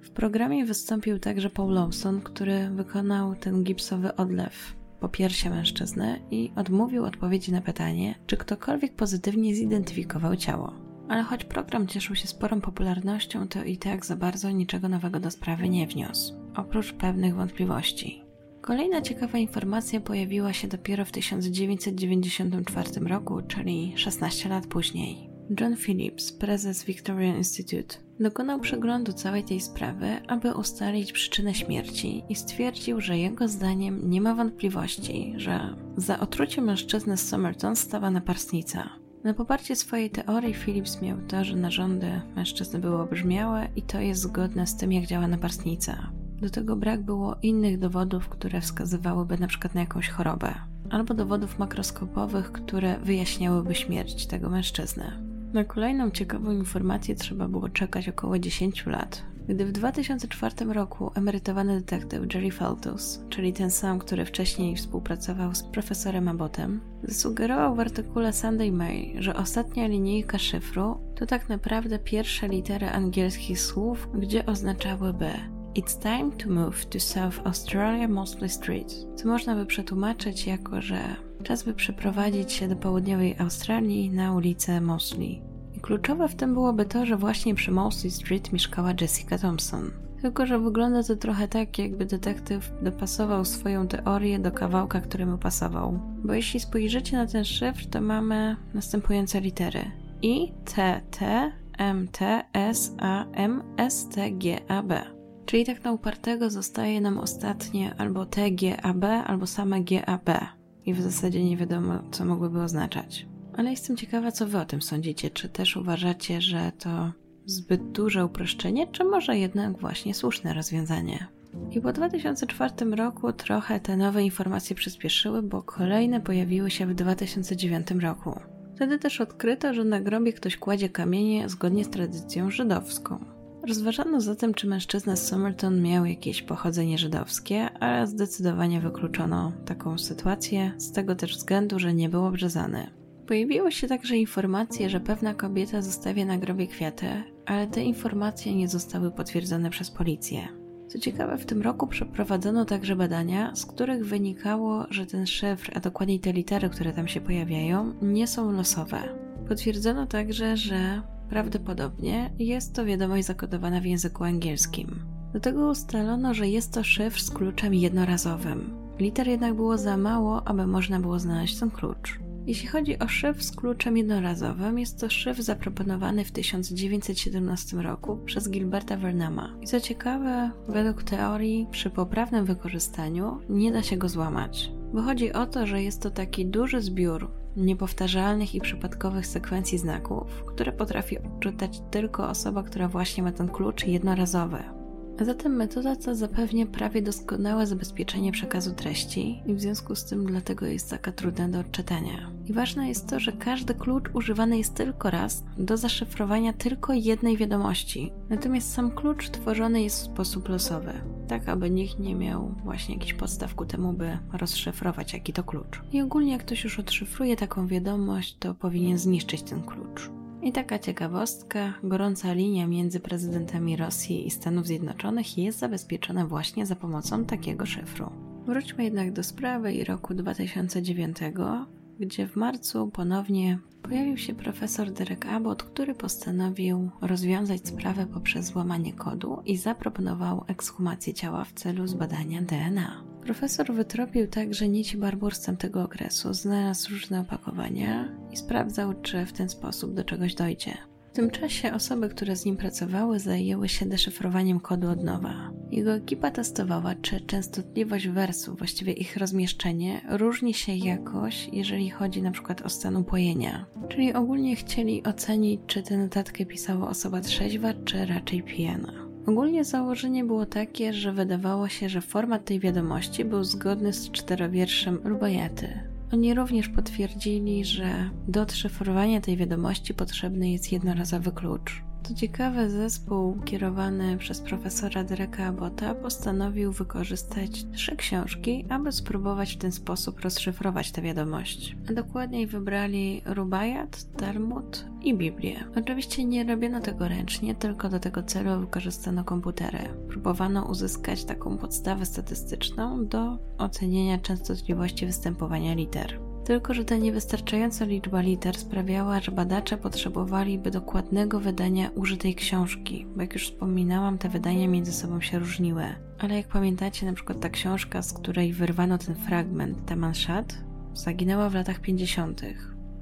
W programie wystąpił także Paul Lawson, który wykonał ten gipsowy odlew po piersi mężczyzny i odmówił odpowiedzi na pytanie, czy ktokolwiek pozytywnie zidentyfikował ciało. Ale choć program cieszył się sporą popularnością, to i tak za bardzo niczego nowego do sprawy nie wniósł, oprócz pewnych wątpliwości. Kolejna ciekawa informacja pojawiła się dopiero w 1994 roku, czyli 16 lat później. John Phillips, prezes Victorian Institute, dokonał przeglądu całej tej sprawy, aby ustalić przyczynę śmierci i stwierdził, że jego zdaniem nie ma wątpliwości, że za otrucie mężczyzny z Somerton stała naparstnica. Na poparcie swojej teorii Phillips miał to, że narządy mężczyzny były obrzmiałe i to jest zgodne z tym, jak działa naparstnica. Do tego brak było innych dowodów, które wskazywałyby na na jakąś chorobę, albo dowodów makroskopowych, które wyjaśniałyby śmierć tego mężczyzny. Na kolejną ciekawą informację trzeba było czekać około 10 lat, gdy w 2004 roku emerytowany detektyw Jerry Feltus, czyli ten sam, który wcześniej współpracował z profesorem Abbotem, zasugerował w artykule Sunday Mail, że ostatnia linijka szyfru to tak naprawdę pierwsze litery angielskich słów, gdzie oznaczałyby It's time to move to South Australia Mosley Street, co można by przetłumaczyć jako, że czas by przeprowadzić się do południowej Australii na ulicę Mosley. Kluczowe w tym byłoby to, że właśnie przy Mosley Street mieszkała Jessica Thompson. Tylko, że wygląda to trochę tak, jakby detektyw dopasował swoją teorię do kawałka, który mu pasował. Bo jeśli spojrzycie na ten szyfr, to mamy następujące litery: I, T, T, M, T, S, A, M, S, T, G, A, B. Czyli tak na upartego zostaje nam ostatnie albo T, G, A, B, albo same G, A, B. I w zasadzie nie wiadomo, co mogłyby oznaczać ale jestem ciekawa, co wy o tym sądzicie. Czy też uważacie, że to zbyt duże uproszczenie, czy może jednak właśnie słuszne rozwiązanie? I po 2004 roku trochę te nowe informacje przyspieszyły, bo kolejne pojawiły się w 2009 roku. Wtedy też odkryto, że na grobie ktoś kładzie kamienie zgodnie z tradycją żydowską. Rozważano zatem, czy mężczyzna z Somerton miał jakieś pochodzenie żydowskie, ale zdecydowanie wykluczono taką sytuację, z tego też względu, że nie był obrzezany. Pojawiły się także informacje, że pewna kobieta zostawia na grobie kwiaty, ale te informacje nie zostały potwierdzone przez policję. Co ciekawe, w tym roku przeprowadzono także badania, z których wynikało, że ten szyfr, a dokładniej te litery, które tam się pojawiają, nie są losowe. Potwierdzono także, że prawdopodobnie jest to wiadomość zakodowana w języku angielskim. Do tego ustalono, że jest to szyfr z kluczem jednorazowym. Liter jednak było za mało, aby można było znaleźć ten klucz. Jeśli chodzi o szyfr z kluczem jednorazowym, jest to szyfr zaproponowany w 1917 roku przez Gilberta Vernama. I co ciekawe, według teorii, przy poprawnym wykorzystaniu nie da się go złamać. Bo chodzi o to, że jest to taki duży zbiór niepowtarzalnych i przypadkowych sekwencji znaków, które potrafi odczytać tylko osoba, która właśnie ma ten klucz jednorazowy. A zatem metoda ta zapewnia prawie doskonałe zabezpieczenie przekazu treści i w związku z tym dlatego jest taka trudna do odczytania. I ważne jest to, że każdy klucz używany jest tylko raz do zaszyfrowania tylko jednej wiadomości. Natomiast sam klucz tworzony jest w sposób losowy, tak aby nikt nie miał właśnie jakichś podstaw ku temu, by rozszyfrować jaki to klucz. I ogólnie jak ktoś już odszyfruje taką wiadomość, to powinien zniszczyć ten klucz. I taka ciekawostka, gorąca linia między prezydentami Rosji i Stanów Zjednoczonych jest zabezpieczona właśnie za pomocą takiego szyfru. Wróćmy jednak do sprawy i roku 2009, gdzie w marcu ponownie pojawił się profesor Derek Abbott, który postanowił rozwiązać sprawę poprzez złamanie kodu i zaproponował ekshumację ciała w celu zbadania DNA. Profesor wytropił także nici barbur z tamtego okresu, znalazł różne opakowania i sprawdzał, czy w ten sposób do czegoś dojdzie. W tym czasie osoby, które z nim pracowały, zajęły się deszyfrowaniem kodu od nowa. Jego ekipa testowała, czy częstotliwość wersów, właściwie ich rozmieszczenie, różni się jakoś, jeżeli chodzi na przykład o stan upojenia. Czyli ogólnie chcieli ocenić, czy tę notatkę pisała osoba trzeźwa, czy raczej pijana. Ogólnie założenie było takie, że wydawało się, że format tej wiadomości był zgodny z czterowierszem Rubajaty, oni również potwierdzili, że do odszyfrowania tej wiadomości potrzebny jest jednorazowy klucz. Co ciekawe, zespół kierowany przez profesora Dereka Abota postanowił wykorzystać trzy książki, aby spróbować w ten sposób rozszyfrować tę wiadomość. A dokładniej wybrali Rubajat, Talmud i Biblię. Oczywiście nie robiono tego ręcznie, tylko do tego celu wykorzystano komputery. Próbowano uzyskać taką podstawę statystyczną do ocenienia częstotliwości występowania liter. Tylko, że ta niewystarczająca liczba liter sprawiała, że badacze potrzebowaliby dokładnego wydania użytej książki, bo jak już wspominałam, te wydania między sobą się różniły. Ale jak pamiętacie, na przykład ta książka, z której wyrwano ten fragment, ta Manshat, zaginęła w latach 50.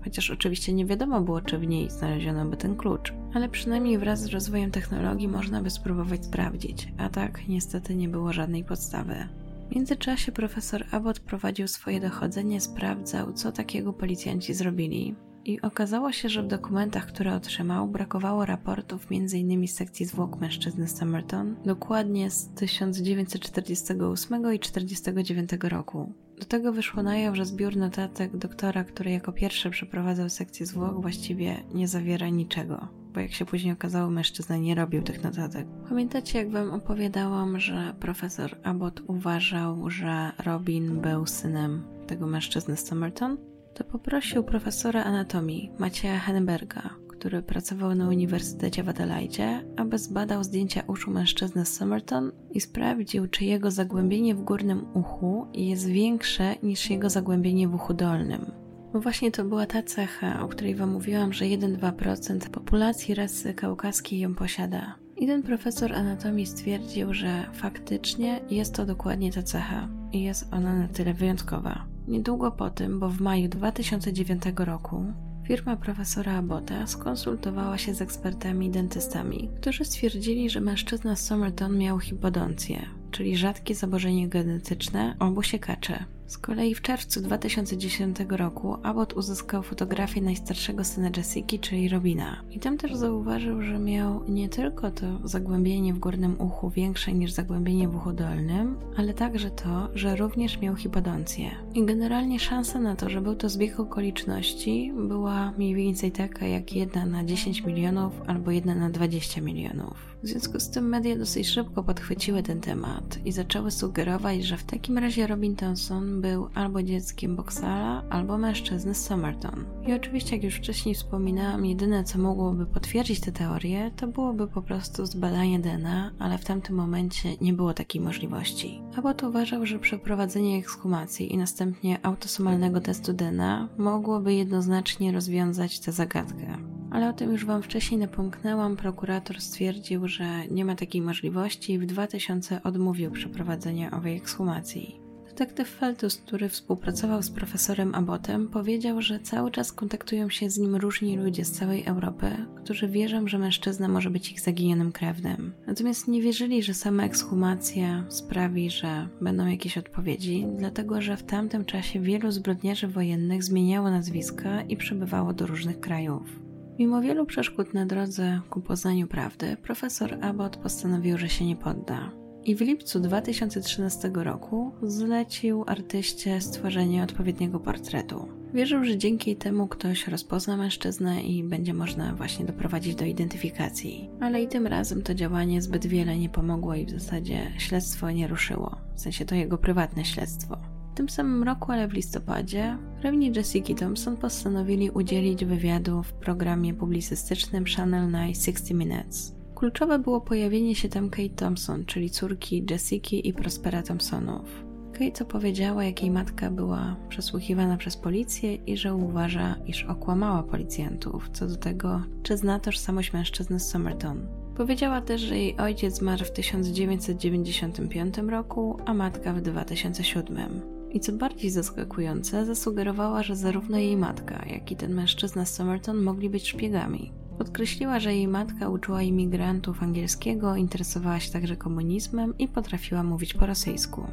Chociaż oczywiście nie wiadomo było, czy w niej znaleziono by ten klucz, ale przynajmniej wraz z rozwojem technologii można by spróbować sprawdzić, a tak niestety nie było żadnej podstawy. W międzyczasie profesor Abbott prowadził swoje dochodzenie, sprawdzał, co takiego policjanci zrobili. I okazało się, że w dokumentach, które otrzymał, brakowało raportów m.in. z sekcji zwłok mężczyzny Summerton, dokładnie z 1948 i 1949 roku. Do tego wyszło na jaw, że zbiór notatek doktora, który jako pierwszy przeprowadzał sekcję zwłok, właściwie nie zawiera niczego bo jak się później okazało, mężczyzna nie robił tych notatek. Pamiętacie, jak wam opowiadałam, że profesor Abbott uważał, że Robin był synem tego mężczyzny Somerton? To poprosił profesora anatomii Macieja Henneberga, który pracował na Uniwersytecie w Adelaide, aby zbadał zdjęcia uszu mężczyzny Somerton i sprawdził, czy jego zagłębienie w górnym uchu jest większe niż jego zagłębienie w uchu dolnym. Bo właśnie to była ta cecha, o której Wam mówiłam, że 1-2% populacji rasy kaukaskiej ją posiada. I ten profesor anatomii stwierdził, że faktycznie jest to dokładnie ta cecha i jest ona na tyle wyjątkowa. Niedługo po tym, bo w maju 2009 roku, firma profesora Abota skonsultowała się z ekspertami dentystami, którzy stwierdzili, że mężczyzna Somerton miał hipodoncję, czyli rzadkie zaburzenie genetyczne obu siekaczy. Z kolei w czerwcu 2010 roku Abbott uzyskał fotografię najstarszego syna Jessica, czyli Robina. I tam też zauważył, że miał nie tylko to zagłębienie w górnym uchu większe niż zagłębienie w uchu dolnym, ale także to, że również miał hipodoncję. I generalnie szansa na to, że był to zbieg okoliczności była mniej więcej taka jak jedna na 10 milionów albo jedna na 20 milionów. W związku z tym media dosyć szybko podchwyciły ten temat i zaczęły sugerować, że w takim razie Robin Thompson był albo dzieckiem Boxala, albo mężczyzny Somerton. I oczywiście, jak już wcześniej wspominałam, jedyne co mogłoby potwierdzić tę teorię, to byłoby po prostu zbadanie DNA, ale w tamtym momencie nie było takiej możliwości. Abbott uważał, że przeprowadzenie ekshumacji i następnie autosomalnego testu DNA mogłoby jednoznacznie rozwiązać tę zagadkę ale o tym już Wam wcześniej napomknęłam. Prokurator stwierdził, że nie ma takiej możliwości i w 2000 odmówił przeprowadzenia owej ekshumacji. Detektyw Feltus, który współpracował z profesorem Abbotem, powiedział, że cały czas kontaktują się z nim różni ludzie z całej Europy, którzy wierzą, że mężczyzna może być ich zaginionym krewnym. Natomiast nie wierzyli, że sama ekshumacja sprawi, że będą jakieś odpowiedzi, dlatego że w tamtym czasie wielu zbrodniarzy wojennych zmieniało nazwiska i przebywało do różnych krajów. Mimo wielu przeszkód na drodze ku poznaniu prawdy, profesor Abbott postanowił, że się nie podda. I w lipcu 2013 roku zlecił artyście stworzenie odpowiedniego portretu. Wierzył, że dzięki temu ktoś rozpozna mężczyznę i będzie można właśnie doprowadzić do identyfikacji. Ale i tym razem to działanie zbyt wiele nie pomogło i w zasadzie śledztwo nie ruszyło. W sensie to jego prywatne śledztwo. W tym samym roku, ale w listopadzie, krewni Jessica Thompson postanowili udzielić wywiadu w programie publicystycznym Channel 9 60 Minutes. Kluczowe było pojawienie się tam Kate Thompson, czyli córki Jessica i Prospera Thompsonów. Kate opowiedziała, jak jej matka była przesłuchiwana przez policję i że uważa, iż okłamała policjantów co do tego, czy zna tożsamość mężczyzny z Somerton. Powiedziała też, że jej ojciec zmarł w 1995 roku, a matka w 2007 i co bardziej zaskakujące, zasugerowała, że zarówno jej matka, jak i ten mężczyzna Somerton mogli być szpiegami. Podkreśliła, że jej matka uczyła imigrantów angielskiego, interesowała się także komunizmem i potrafiła mówić po rosyjsku.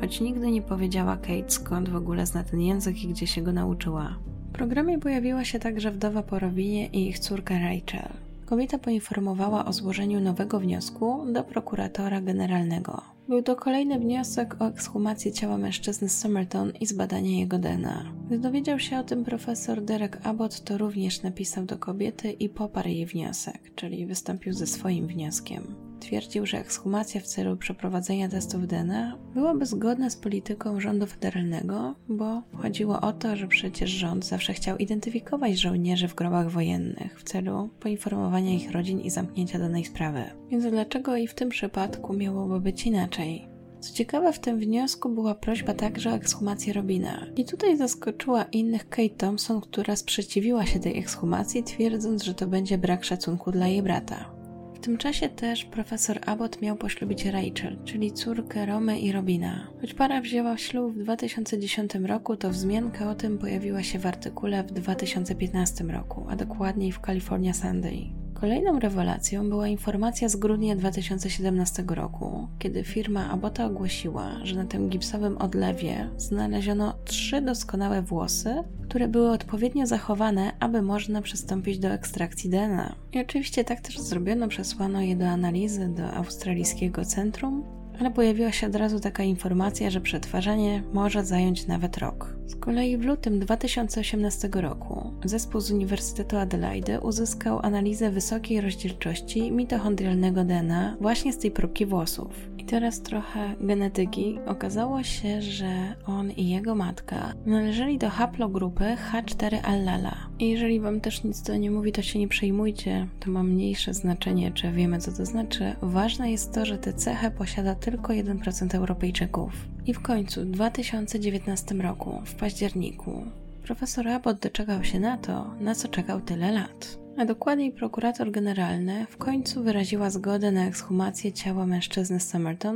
Choć nigdy nie powiedziała Kate skąd w ogóle zna ten język i gdzie się go nauczyła. W programie pojawiła się także wdowa po Robinie i ich córka Rachel. Kobieta poinformowała o złożeniu nowego wniosku do prokuratora generalnego. Był to kolejny wniosek o ekshumację ciała mężczyzny z Somerton i zbadanie jego DNA. Gdy dowiedział się o tym profesor Derek Abbott, to również napisał do kobiety i poparł jej wniosek, czyli wystąpił ze swoim wnioskiem. Twierdził, że ekshumacja w celu przeprowadzenia testów DNA byłaby zgodna z polityką rządu federalnego, bo chodziło o to, że przecież rząd zawsze chciał identyfikować żołnierzy w grobach wojennych w celu poinformowania ich rodzin i zamknięcia danej sprawy. Więc dlaczego i w tym przypadku miałoby być inaczej? Co ciekawe, w tym wniosku była prośba także o ekshumację Robina. I tutaj zaskoczyła innych Kate Thompson, która sprzeciwiła się tej ekshumacji, twierdząc, że to będzie brak szacunku dla jej brata. W tym czasie też profesor Abbott miał poślubić Rachel, czyli córkę Romy i Robina. Choć para wzięła ślub w 2010 roku, to wzmianka o tym pojawiła się w artykule w 2015 roku, a dokładniej w California Sunday. Kolejną rewelacją była informacja z grudnia 2017 roku, kiedy firma Abota ogłosiła, że na tym gipsowym odlewie znaleziono trzy doskonałe włosy, które były odpowiednio zachowane, aby można przystąpić do ekstrakcji DNA. I oczywiście tak też zrobiono, przesłano je do analizy do australijskiego centrum, ale pojawiła się od razu taka informacja, że przetwarzanie może zająć nawet rok. Z kolei w lutym 2018 roku zespół z Uniwersytetu Adelaide uzyskał analizę wysokiej rozdzielczości mitochondrialnego DNA właśnie z tej próbki włosów. I teraz trochę genetyki. Okazało się, że on i jego matka należeli do haplogrupy H4-allala. I jeżeli wam też nic to nie mówi, to się nie przejmujcie, to ma mniejsze znaczenie, czy wiemy co to znaczy. Ważne jest to, że tę cechę posiada tylko 1% Europejczyków. I w końcu, w 2019 roku, w październiku, profesor Abbott doczekał się na to, na co czekał tyle lat. A dokładniej prokurator generalny w końcu wyraziła zgodę na ekshumację ciała mężczyzny z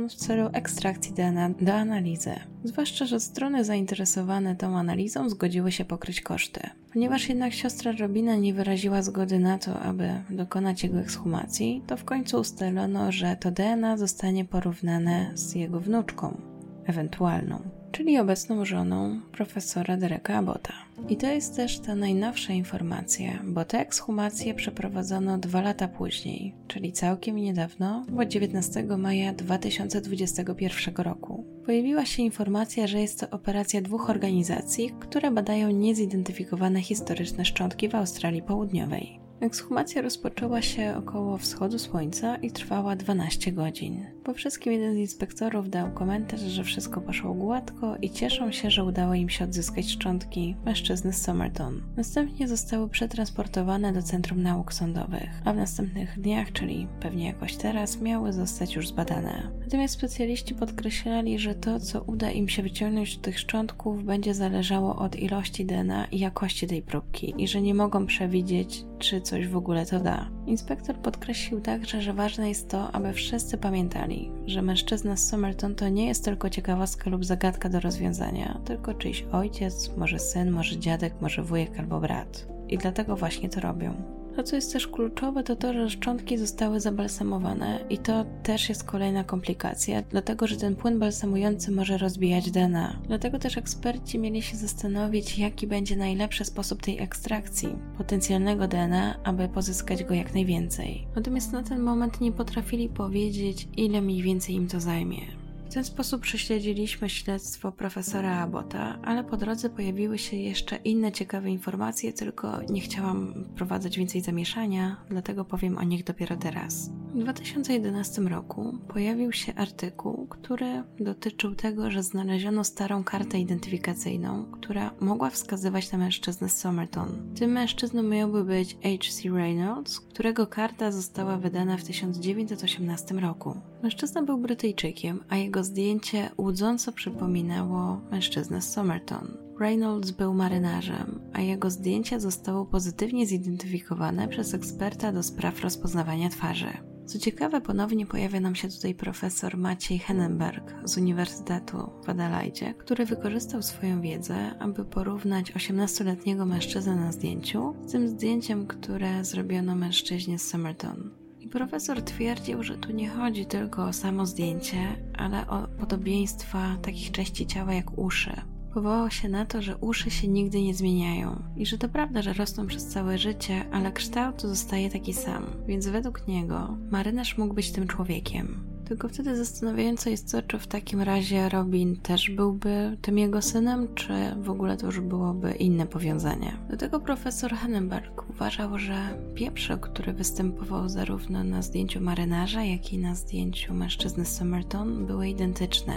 w celu ekstrakcji DNA do analizy. Zwłaszcza, że strony zainteresowane tą analizą zgodziły się pokryć koszty. Ponieważ jednak siostra Robina nie wyraziła zgody na to, aby dokonać jego ekshumacji, to w końcu ustalono, że to DNA zostanie porównane z jego wnuczką, ewentualną, czyli obecną żoną profesora Dereka Abota. I to jest też ta najnowsza informacja, bo tę ekshumację przeprowadzono dwa lata później, czyli całkiem niedawno, bo 19 maja 2021 roku. Pojawiła się informacja, że jest to operacja dwóch organizacji, które badają niezidentyfikowane historyczne szczątki w Australii Południowej. Ekshumacja rozpoczęła się około wschodu słońca i trwała 12 godzin. Po wszystkim jeden z inspektorów dał komentarz, że wszystko poszło gładko i cieszą się, że udało im się odzyskać szczątki mężczyzny z Somerton. Następnie zostały przetransportowane do Centrum Nauk Sądowych, a w następnych dniach, czyli pewnie jakoś teraz, miały zostać już zbadane. Natomiast specjaliści podkreślali, że to, co uda im się wyciągnąć z tych szczątków, będzie zależało od ilości DNA i jakości tej próbki i że nie mogą przewidzieć, czy coś w ogóle to da. Inspektor podkreślił także, że ważne jest to, aby wszyscy pamiętali, że mężczyzna z Somerton to nie jest tylko ciekawostka lub zagadka do rozwiązania, tylko czyjś ojciec, może syn, może dziadek, może wujek albo brat. I dlatego właśnie to robią. To, co jest też kluczowe, to to, że szczątki zostały zabalsamowane i to też jest kolejna komplikacja, dlatego że ten płyn balsamujący może rozbijać DNA. Dlatego też eksperci mieli się zastanowić, jaki będzie najlepszy sposób tej ekstrakcji potencjalnego DNA, aby pozyskać go jak najwięcej. Natomiast na ten moment nie potrafili powiedzieć, ile mniej więcej im to zajmie. W ten sposób prześledziliśmy śledztwo profesora Abota, ale po drodze pojawiły się jeszcze inne ciekawe informacje, tylko nie chciałam wprowadzać więcej zamieszania, dlatego powiem o nich dopiero teraz. W 2011 roku pojawił się artykuł, który dotyczył tego, że znaleziono starą kartę identyfikacyjną, która mogła wskazywać na mężczyznę Somerton. Tym mężczyzną miałby być H.C. Reynolds, którego karta została wydana w 1918 roku. Mężczyzna był Brytyjczykiem, a jego zdjęcie łudząco przypominało mężczyznę z Somerton. Reynolds był marynarzem, a jego zdjęcie zostało pozytywnie zidentyfikowane przez eksperta do spraw rozpoznawania twarzy. Co ciekawe, ponownie pojawia nam się tutaj profesor Maciej Hennenberg z Uniwersytetu w Adelaide, który wykorzystał swoją wiedzę, aby porównać 18-letniego mężczyznę na zdjęciu z tym zdjęciem, które zrobiono mężczyźnie z Somerton. Profesor twierdził, że tu nie chodzi tylko o samo zdjęcie, ale o podobieństwa takich części ciała jak uszy. Powołał się na to, że uszy się nigdy nie zmieniają i że to prawda, że rosną przez całe życie, ale kształt zostaje taki sam, więc według niego marynarz mógł być tym człowiekiem. Tylko wtedy zastanawiające jest to, czy w takim razie Robin też byłby tym jego synem, czy w ogóle to już byłoby inne powiązanie. Dlatego profesor Hennenberg uważał, że pieprzyk, który występował zarówno na zdjęciu marynarza, jak i na zdjęciu mężczyzny Somerton, były identyczne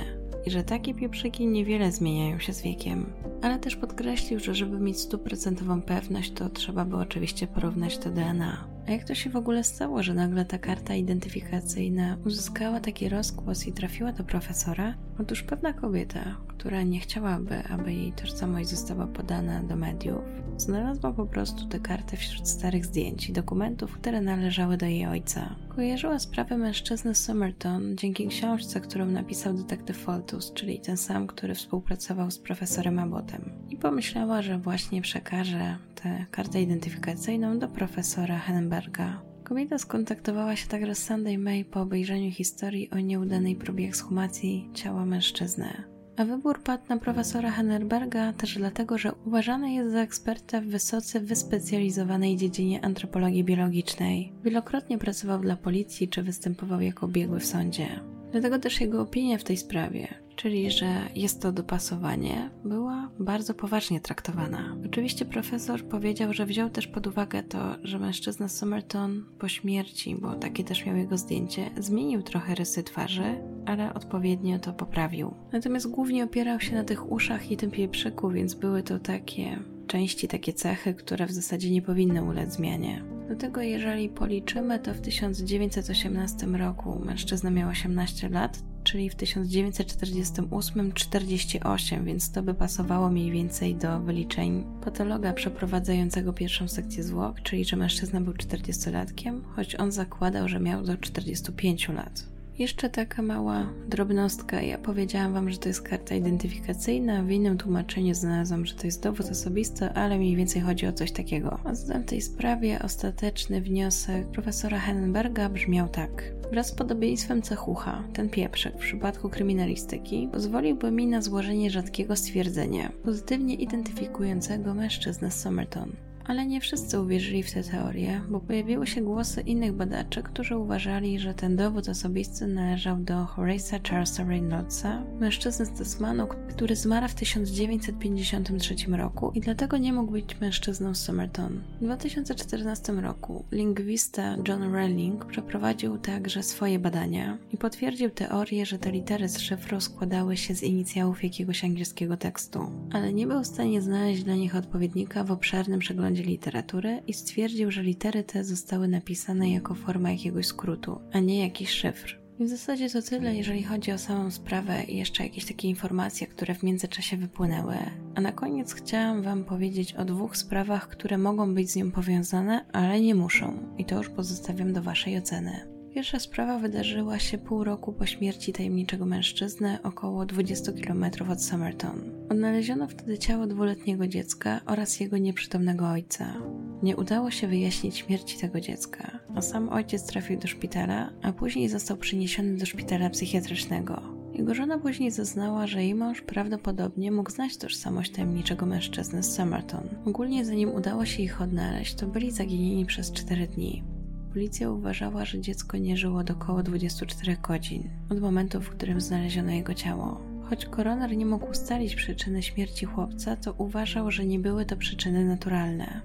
i że takie pieprzyki niewiele zmieniają się z wiekiem. Ale też podkreślił, że żeby mieć stuprocentową pewność, to trzeba by oczywiście porównać to DNA. A jak to się w ogóle stało, że nagle ta karta identyfikacyjna uzyskała taki rozgłos i trafiła do profesora? Otóż pewna kobieta, która nie chciałaby, aby jej tożsamość została podana do mediów, znalazła po prostu tę kartę wśród starych zdjęć i dokumentów, które należały do jej ojca. Kojarzyła sprawę mężczyzny Somerton dzięki książce, którą napisał detektyw Foltus, czyli ten sam, który współpracował z profesorem Abbotem. I pomyślała, że właśnie przekaże tę kartę identyfikacyjną do profesora Henberga. Kobieta skontaktowała się także z Sunday May po obejrzeniu historii o nieudanej próbie ekshumacji ciała mężczyzny. A wybór padł na profesora Hennerberga też dlatego, że uważany jest za eksperta w wysoce wyspecjalizowanej dziedzinie antropologii biologicznej. Wielokrotnie pracował dla policji czy występował jako biegły w sądzie. Dlatego też jego opinia w tej sprawie, czyli że jest to dopasowanie, była bardzo poważnie traktowana. Oczywiście profesor powiedział, że wziął też pod uwagę to, że mężczyzna Somerton po śmierci, bo takie też miał jego zdjęcie, zmienił trochę rysy twarzy, ale odpowiednio to poprawił. Natomiast głównie opierał się na tych uszach i tym pieprzyku, więc były to takie części, takie cechy, które w zasadzie nie powinny ulec zmianie. Dlatego jeżeli policzymy, to w 1918 roku mężczyzna miał 18 lat, czyli w 1948 48, więc to by pasowało mniej więcej do wyliczeń patologa przeprowadzającego pierwszą sekcję zwłok, czyli że mężczyzna był 40-latkiem, choć on zakładał, że miał do 45 lat. Jeszcze taka mała drobnostka. Ja powiedziałam Wam, że to jest karta identyfikacyjna. W innym tłumaczeniu znalazłam, że to jest dowód osobisty, ale mniej więcej chodzi o coś takiego. A w tej sprawie ostateczny wniosek profesora Hennenberga brzmiał tak. Wraz z podobieństwem cechucha, ten pieprzyk w przypadku kryminalistyki pozwoliłby mi na złożenie rzadkiego stwierdzenia, pozytywnie identyfikującego mężczyznę z Somerton. Ale nie wszyscy uwierzyli w tę teorię, bo pojawiły się głosy innych badaczy, którzy uważali, że ten dowód osobisty należał do Horace'a Charlesa Reynoldsa, mężczyzny z Tasmanu, który zmarł w 1953 roku i dlatego nie mógł być mężczyzną z Somerton. W 2014 roku lingwista John Relling przeprowadził także swoje badania i potwierdził teorię, że te litery z szyfru składały się z inicjałów jakiegoś angielskiego tekstu, ale nie był w stanie znaleźć dla nich odpowiednika w obszernym przeglądzie literatury i stwierdził, że litery te zostały napisane jako forma jakiegoś skrótu, a nie jakiś szyfr. I w zasadzie to tyle, jeżeli chodzi o samą sprawę i jeszcze jakieś takie informacje, które w międzyczasie wypłynęły. A na koniec chciałam Wam powiedzieć o dwóch sprawach, które mogą być z nią powiązane, ale nie muszą. I to już pozostawiam do Waszej oceny. Pierwsza sprawa wydarzyła się pół roku po śmierci tajemniczego mężczyzny około 20 km od Somerton. Odnaleziono wtedy ciało dwuletniego dziecka oraz jego nieprzytomnego ojca. Nie udało się wyjaśnić śmierci tego dziecka, a sam ojciec trafił do szpitala, a później został przeniesiony do szpitala psychiatrycznego. Jego żona później zeznała, że jej mąż prawdopodobnie mógł znać tożsamość tajemniczego mężczyzny z Somerton. Ogólnie zanim udało się ich odnaleźć, to byli zaginieni przez 4 dni. Policja uważała, że dziecko nie żyło do około 24 godzin od momentu, w którym znaleziono jego ciało. Choć koroner nie mógł ustalić przyczyny śmierci chłopca, to uważał, że nie były to przyczyny naturalne.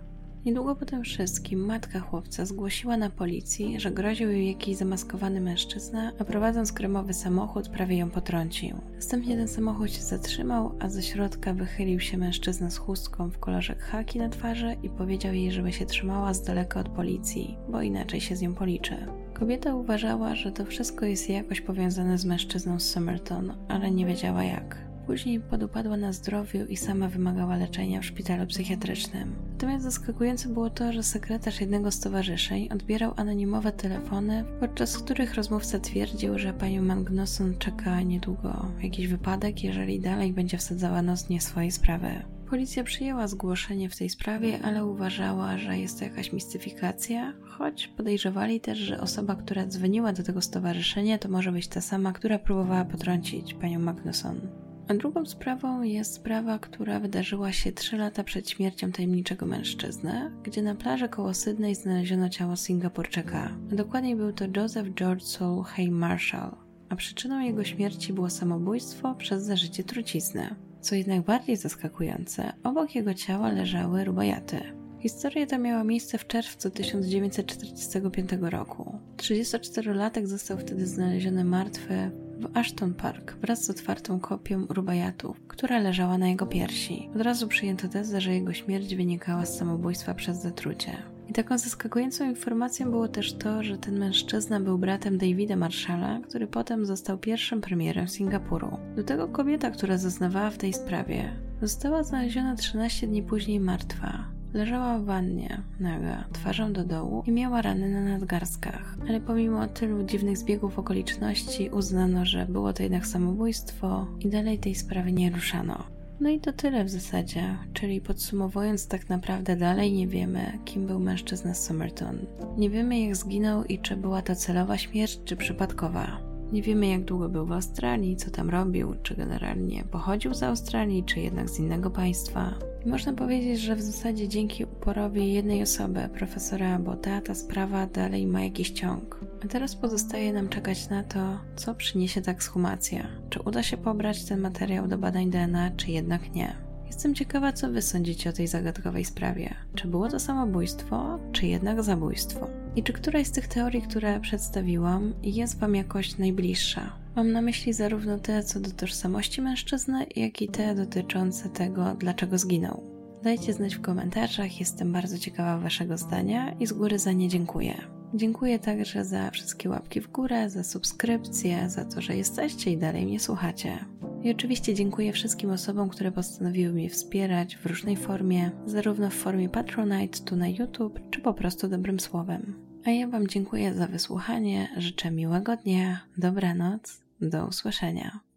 Niedługo po tym wszystkim matka chłopca zgłosiła na policji, że groził jej jakiś zamaskowany mężczyzna, a prowadząc kremowy samochód prawie ją potrącił. Następnie ten samochód się zatrzymał, a ze środka wychylił się mężczyzna z chustką w kolorze khaki na twarzy i powiedział jej, żeby się trzymała z daleka od policji, bo inaczej się z nią policzy. Kobieta uważała, że to wszystko jest jakoś powiązane z mężczyzną z Somerton, ale nie wiedziała jak. Później podupadła na zdrowiu i sama wymagała leczenia w szpitalu psychiatrycznym. Natomiast zaskakujące było to, że sekretarz jednego z towarzyszeń odbierał anonimowe telefony, podczas których rozmówca twierdził, że panią Magnuson czeka niedługo jakiś wypadek, jeżeli dalej będzie wsadzała nos nie swojej sprawy. Policja przyjęła zgłoszenie w tej sprawie, ale uważała, że jest to jakaś mistyfikacja, choć podejrzewali też, że osoba, która dzwoniła do tego stowarzyszenia, to może być ta sama, która próbowała potrącić panią Magnuson. A drugą sprawą jest sprawa, która wydarzyła się 3 lata przed śmiercią tajemniczego mężczyzny, gdzie na plaży koło Sydney znaleziono ciało Singapurczyka. A dokładniej był to Joseph George Soul Hay Marshall, a przyczyną jego śmierci było samobójstwo przez zażycie trucizny. Co jednak bardziej zaskakujące, obok jego ciała leżały rubajaty. Historia ta miała miejsce w czerwcu 1945 roku. 34-latek został wtedy znaleziony martwy w Ashton Park wraz z otwartą kopią rubajatów, która leżała na jego piersi. Od razu przyjęto tezę, że jego śmierć wynikała z samobójstwa przez zatrucie. I taką zaskakującą informacją było też to, że ten mężczyzna był bratem Davida Marshalla, który potem został pierwszym premierem Singapuru. Do tego kobieta, która zeznawała w tej sprawie, została znaleziona 13 dni później martwa. Leżała w wannie, naga, twarzą do dołu i miała rany na nadgarstkach. Ale pomimo tylu dziwnych zbiegów okoliczności uznano, że było to jednak samobójstwo i dalej tej sprawy nie ruszano. No i to tyle w zasadzie, czyli podsumowując, tak naprawdę dalej nie wiemy, kim był mężczyzna z Somerton. Nie wiemy, jak zginął i czy była to celowa śmierć, czy przypadkowa. Nie wiemy, jak długo był w Australii, co tam robił, czy generalnie pochodził z Australii, czy jednak z innego państwa. I można powiedzieć, że w zasadzie dzięki uporowi jednej osoby, profesora Bota, ta sprawa dalej ma jakiś ciąg. A teraz pozostaje nam czekać na to, co przyniesie ta ekshumacja. Czy uda się pobrać ten materiał do badań DNA, czy jednak nie. Jestem ciekawa, co wy sądzicie o tej zagadkowej sprawie. Czy było to samobójstwo, czy jednak zabójstwo? I czy któraś z tych teorii, które przedstawiłam, jest wam jakoś najbliższa? Mam na myśli zarówno te co do tożsamości mężczyzny, jak i te dotyczące tego, dlaczego zginął. Dajcie znać w komentarzach, jestem bardzo ciekawa Waszego zdania i z góry za nie dziękuję. Dziękuję także za wszystkie łapki w górę, za subskrypcję, za to, że jesteście i dalej mnie słuchacie. I oczywiście dziękuję wszystkim osobom, które postanowiły mnie wspierać w różnej formie, zarówno w formie Patronite tu na YouTube, czy po prostu dobrym słowem. A ja Wam dziękuję za wysłuchanie, życzę miłego dnia, dobranoc, do usłyszenia.